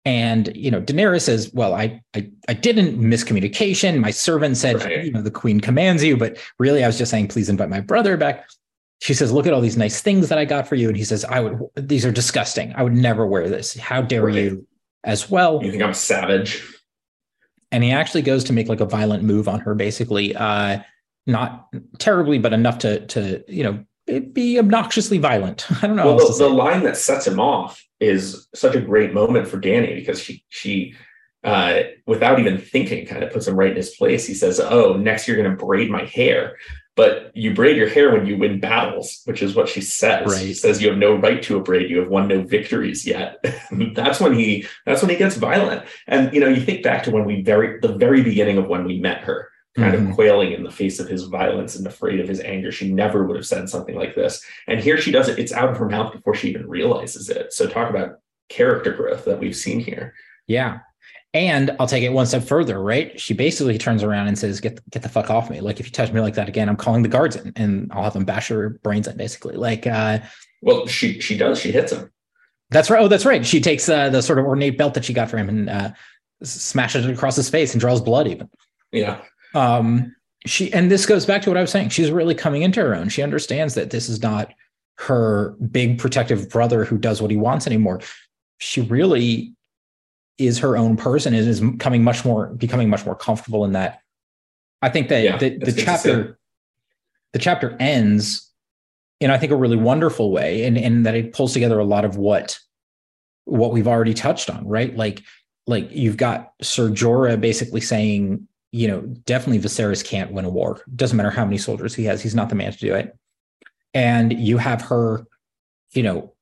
And you know, Daenerys says, "Well, I I, I didn't miscommunication. My servant said, right. you know, the queen commands you, but really, I was just saying, please invite my brother back." She says, "Look at all these nice things that I got for you," and he says, "I would. These are disgusting. I would never wear this. How dare right. you?" As well. You think I'm savage? And he actually goes to make like a violent move on her, basically, uh, not terribly, but enough to to you know be obnoxiously violent. I don't know. Well, the, the line that sets him off is such a great moment for Dany because she she uh, without even thinking kind of puts him right in his place. He says, "Oh, next you're going to braid my hair." But you braid your hair when you win battles, which is what she says. Right. She says you have no right to a braid. You have won no victories yet. that's when he that's when he gets violent. And you know, you think back to when we very the very beginning of when we met her kind mm-hmm. of quailing in the face of his violence and afraid of his anger. She never would have said something like this. And here she does it. It's out of her mouth before she even realizes it. So talk about character growth that we've seen here. Yeah. And I'll take it one step further, right? She basically turns around and says, "Get get the fuck off me! Like if you touch me like that again, I'm calling the guards in, and I'll have them bash your brains in." Basically, like, uh, well, she she does. She hits him. That's right. Oh, that's right. She takes uh, the sort of ornate belt that she got for him and uh, smashes it across his face and draws blood. Even. Yeah um, she and this goes back to what I was saying. She's really coming into her own. She understands that this is not her big protective brother who does what he wants anymore. She really is her own person and is coming much more becoming much more comfortable in that. I think that yeah, the, the chapter the chapter ends in I think a really wonderful way and, and that it pulls together a lot of what what we've already touched on, right? Like like you've got Ser Jorah basically saying you know, definitely Viserys can't win a war. Doesn't matter how many soldiers he has, he's not the man to do it. And you have her, you know,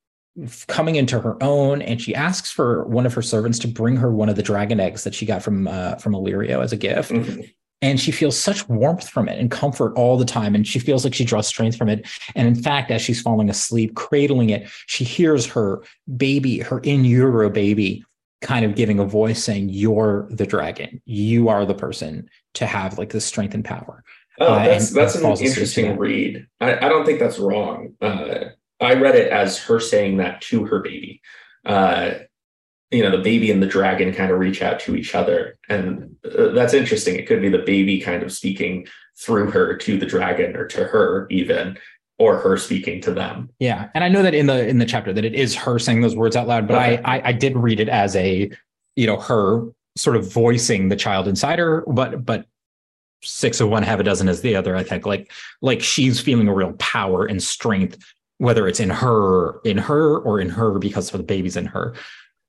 coming into her own, and she asks for one of her servants to bring her one of the dragon eggs that she got from uh, from Illyrio as a gift. Mm-hmm. And she feels such warmth from it and comfort all the time. And she feels like she draws strength from it. And in fact, as she's falling asleep, cradling it, she hears her baby, her in utero baby, kind of giving a voice saying you're the dragon you are the person to have like the strength and power oh uh, that's that's an interesting read I, I, don't think that's wrong uh, i read it as her saying that to her baby uh, you know the baby and the dragon kind of reach out to each other and uh, that's interesting it could be the baby kind of speaking through her to the dragon or to her even or her speaking to them. Yeah, and I know that in the in the chapter that it is her saying those words out loud, but okay. I, I I did read it as a you know her sort of voicing the child inside her, but but six of one, half a dozen is the other. I think like like she's feeling a real power and strength, whether it's in her in her or in her because of the babies in her.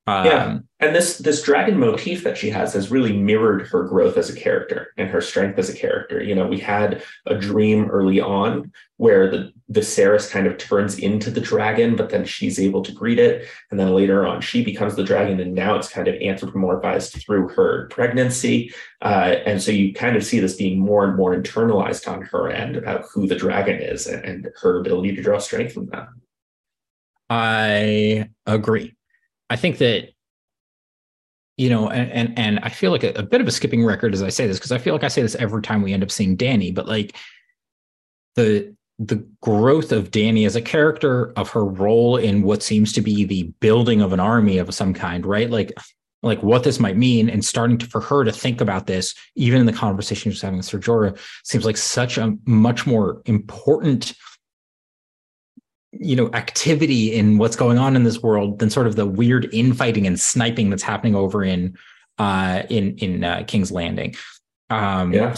Um, yeah, and this this dragon motif that she has has really mirrored her growth as a character and her strength as a character. You know, we had a dream early on where the Viserys kind of turns into the dragon, but then she's able to greet it, and then later on she becomes the dragon, and now it's kind of anthropomorphized through her pregnancy, uh, and so you kind of see this being more and more internalized on her end about who the dragon is and, and her ability to draw strength from that. I agree. I think that you know, and and, and I feel like a, a bit of a skipping record as I say this because I feel like I say this every time we end up seeing Dany, but like the the growth of Dany as a character, of her role in what seems to be the building of an army of some kind, right? Like like what this might mean and starting to for her to think about this, even in the conversation she's having with Ser Jorah, seems like such a much more important you know activity in what's going on in this world than sort of the weird infighting and sniping that's happening over in uh in in uh, King's Landing. Um yeah.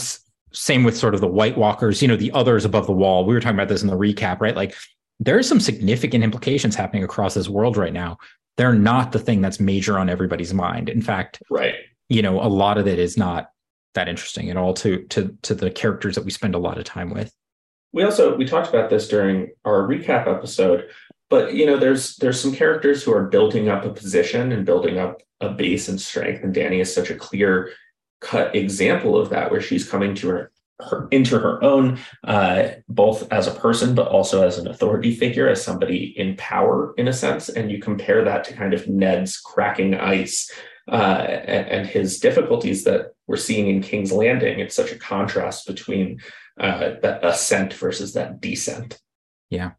same with sort of the White Walkers, you know, the others above the wall. We were talking about this in the recap, right? Like there are some significant implications happening across this world right now. They're not the thing that's major on everybody's mind. In fact, right. You know, a lot of it is not that interesting at all to to to the characters that we spend a lot of time with we also we talked about this during our recap episode but you know there's there's some characters who are building up a position and building up a base and strength and dany is such a clear cut example of that where she's coming to her, her into her own uh, both as a person but also as an authority figure as somebody in power in a sense and you compare that to kind of ned's cracking ice uh, and, and his difficulties that we're seeing in king's landing. It's such a contrast between uh, that ascent versus that descent. Yeah.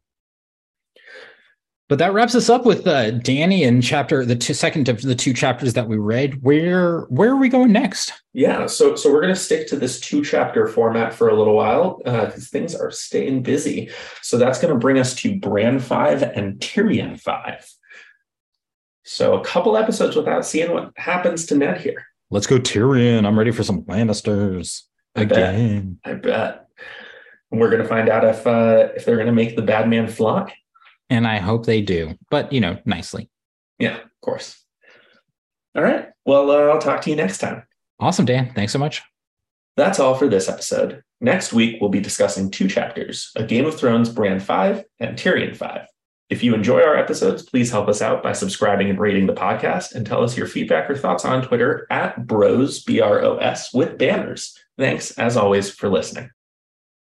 But that wraps us up with uh, Dany and chapter the two, second of the two chapters that we read. Where where are we going next? Yeah, so so we're going to stick to this two chapter format for a little while because uh, things are staying busy. So that's going to bring us to Bran five and Tyrion five. So a couple episodes without seeing what happens to Ned here. Let's go Tyrion. I'm ready for some Lannisters I again. Bet. I bet. And we're going to find out if uh, if they're going to make the bad man fly. And I hope they do, but you know, nicely. Yeah, of course. All right. Well, uh, I'll talk to you next time. Awesome, Dan. Thanks so much. That's all for this episode. Next week, we'll be discussing two chapters A Game of Thrones Bran 5 and Tyrion 5. If you enjoy our episodes, please help us out by subscribing and rating the podcast and tell us your feedback or thoughts on Twitter at bros, B R O S, with banners. Thanks, as always, for listening.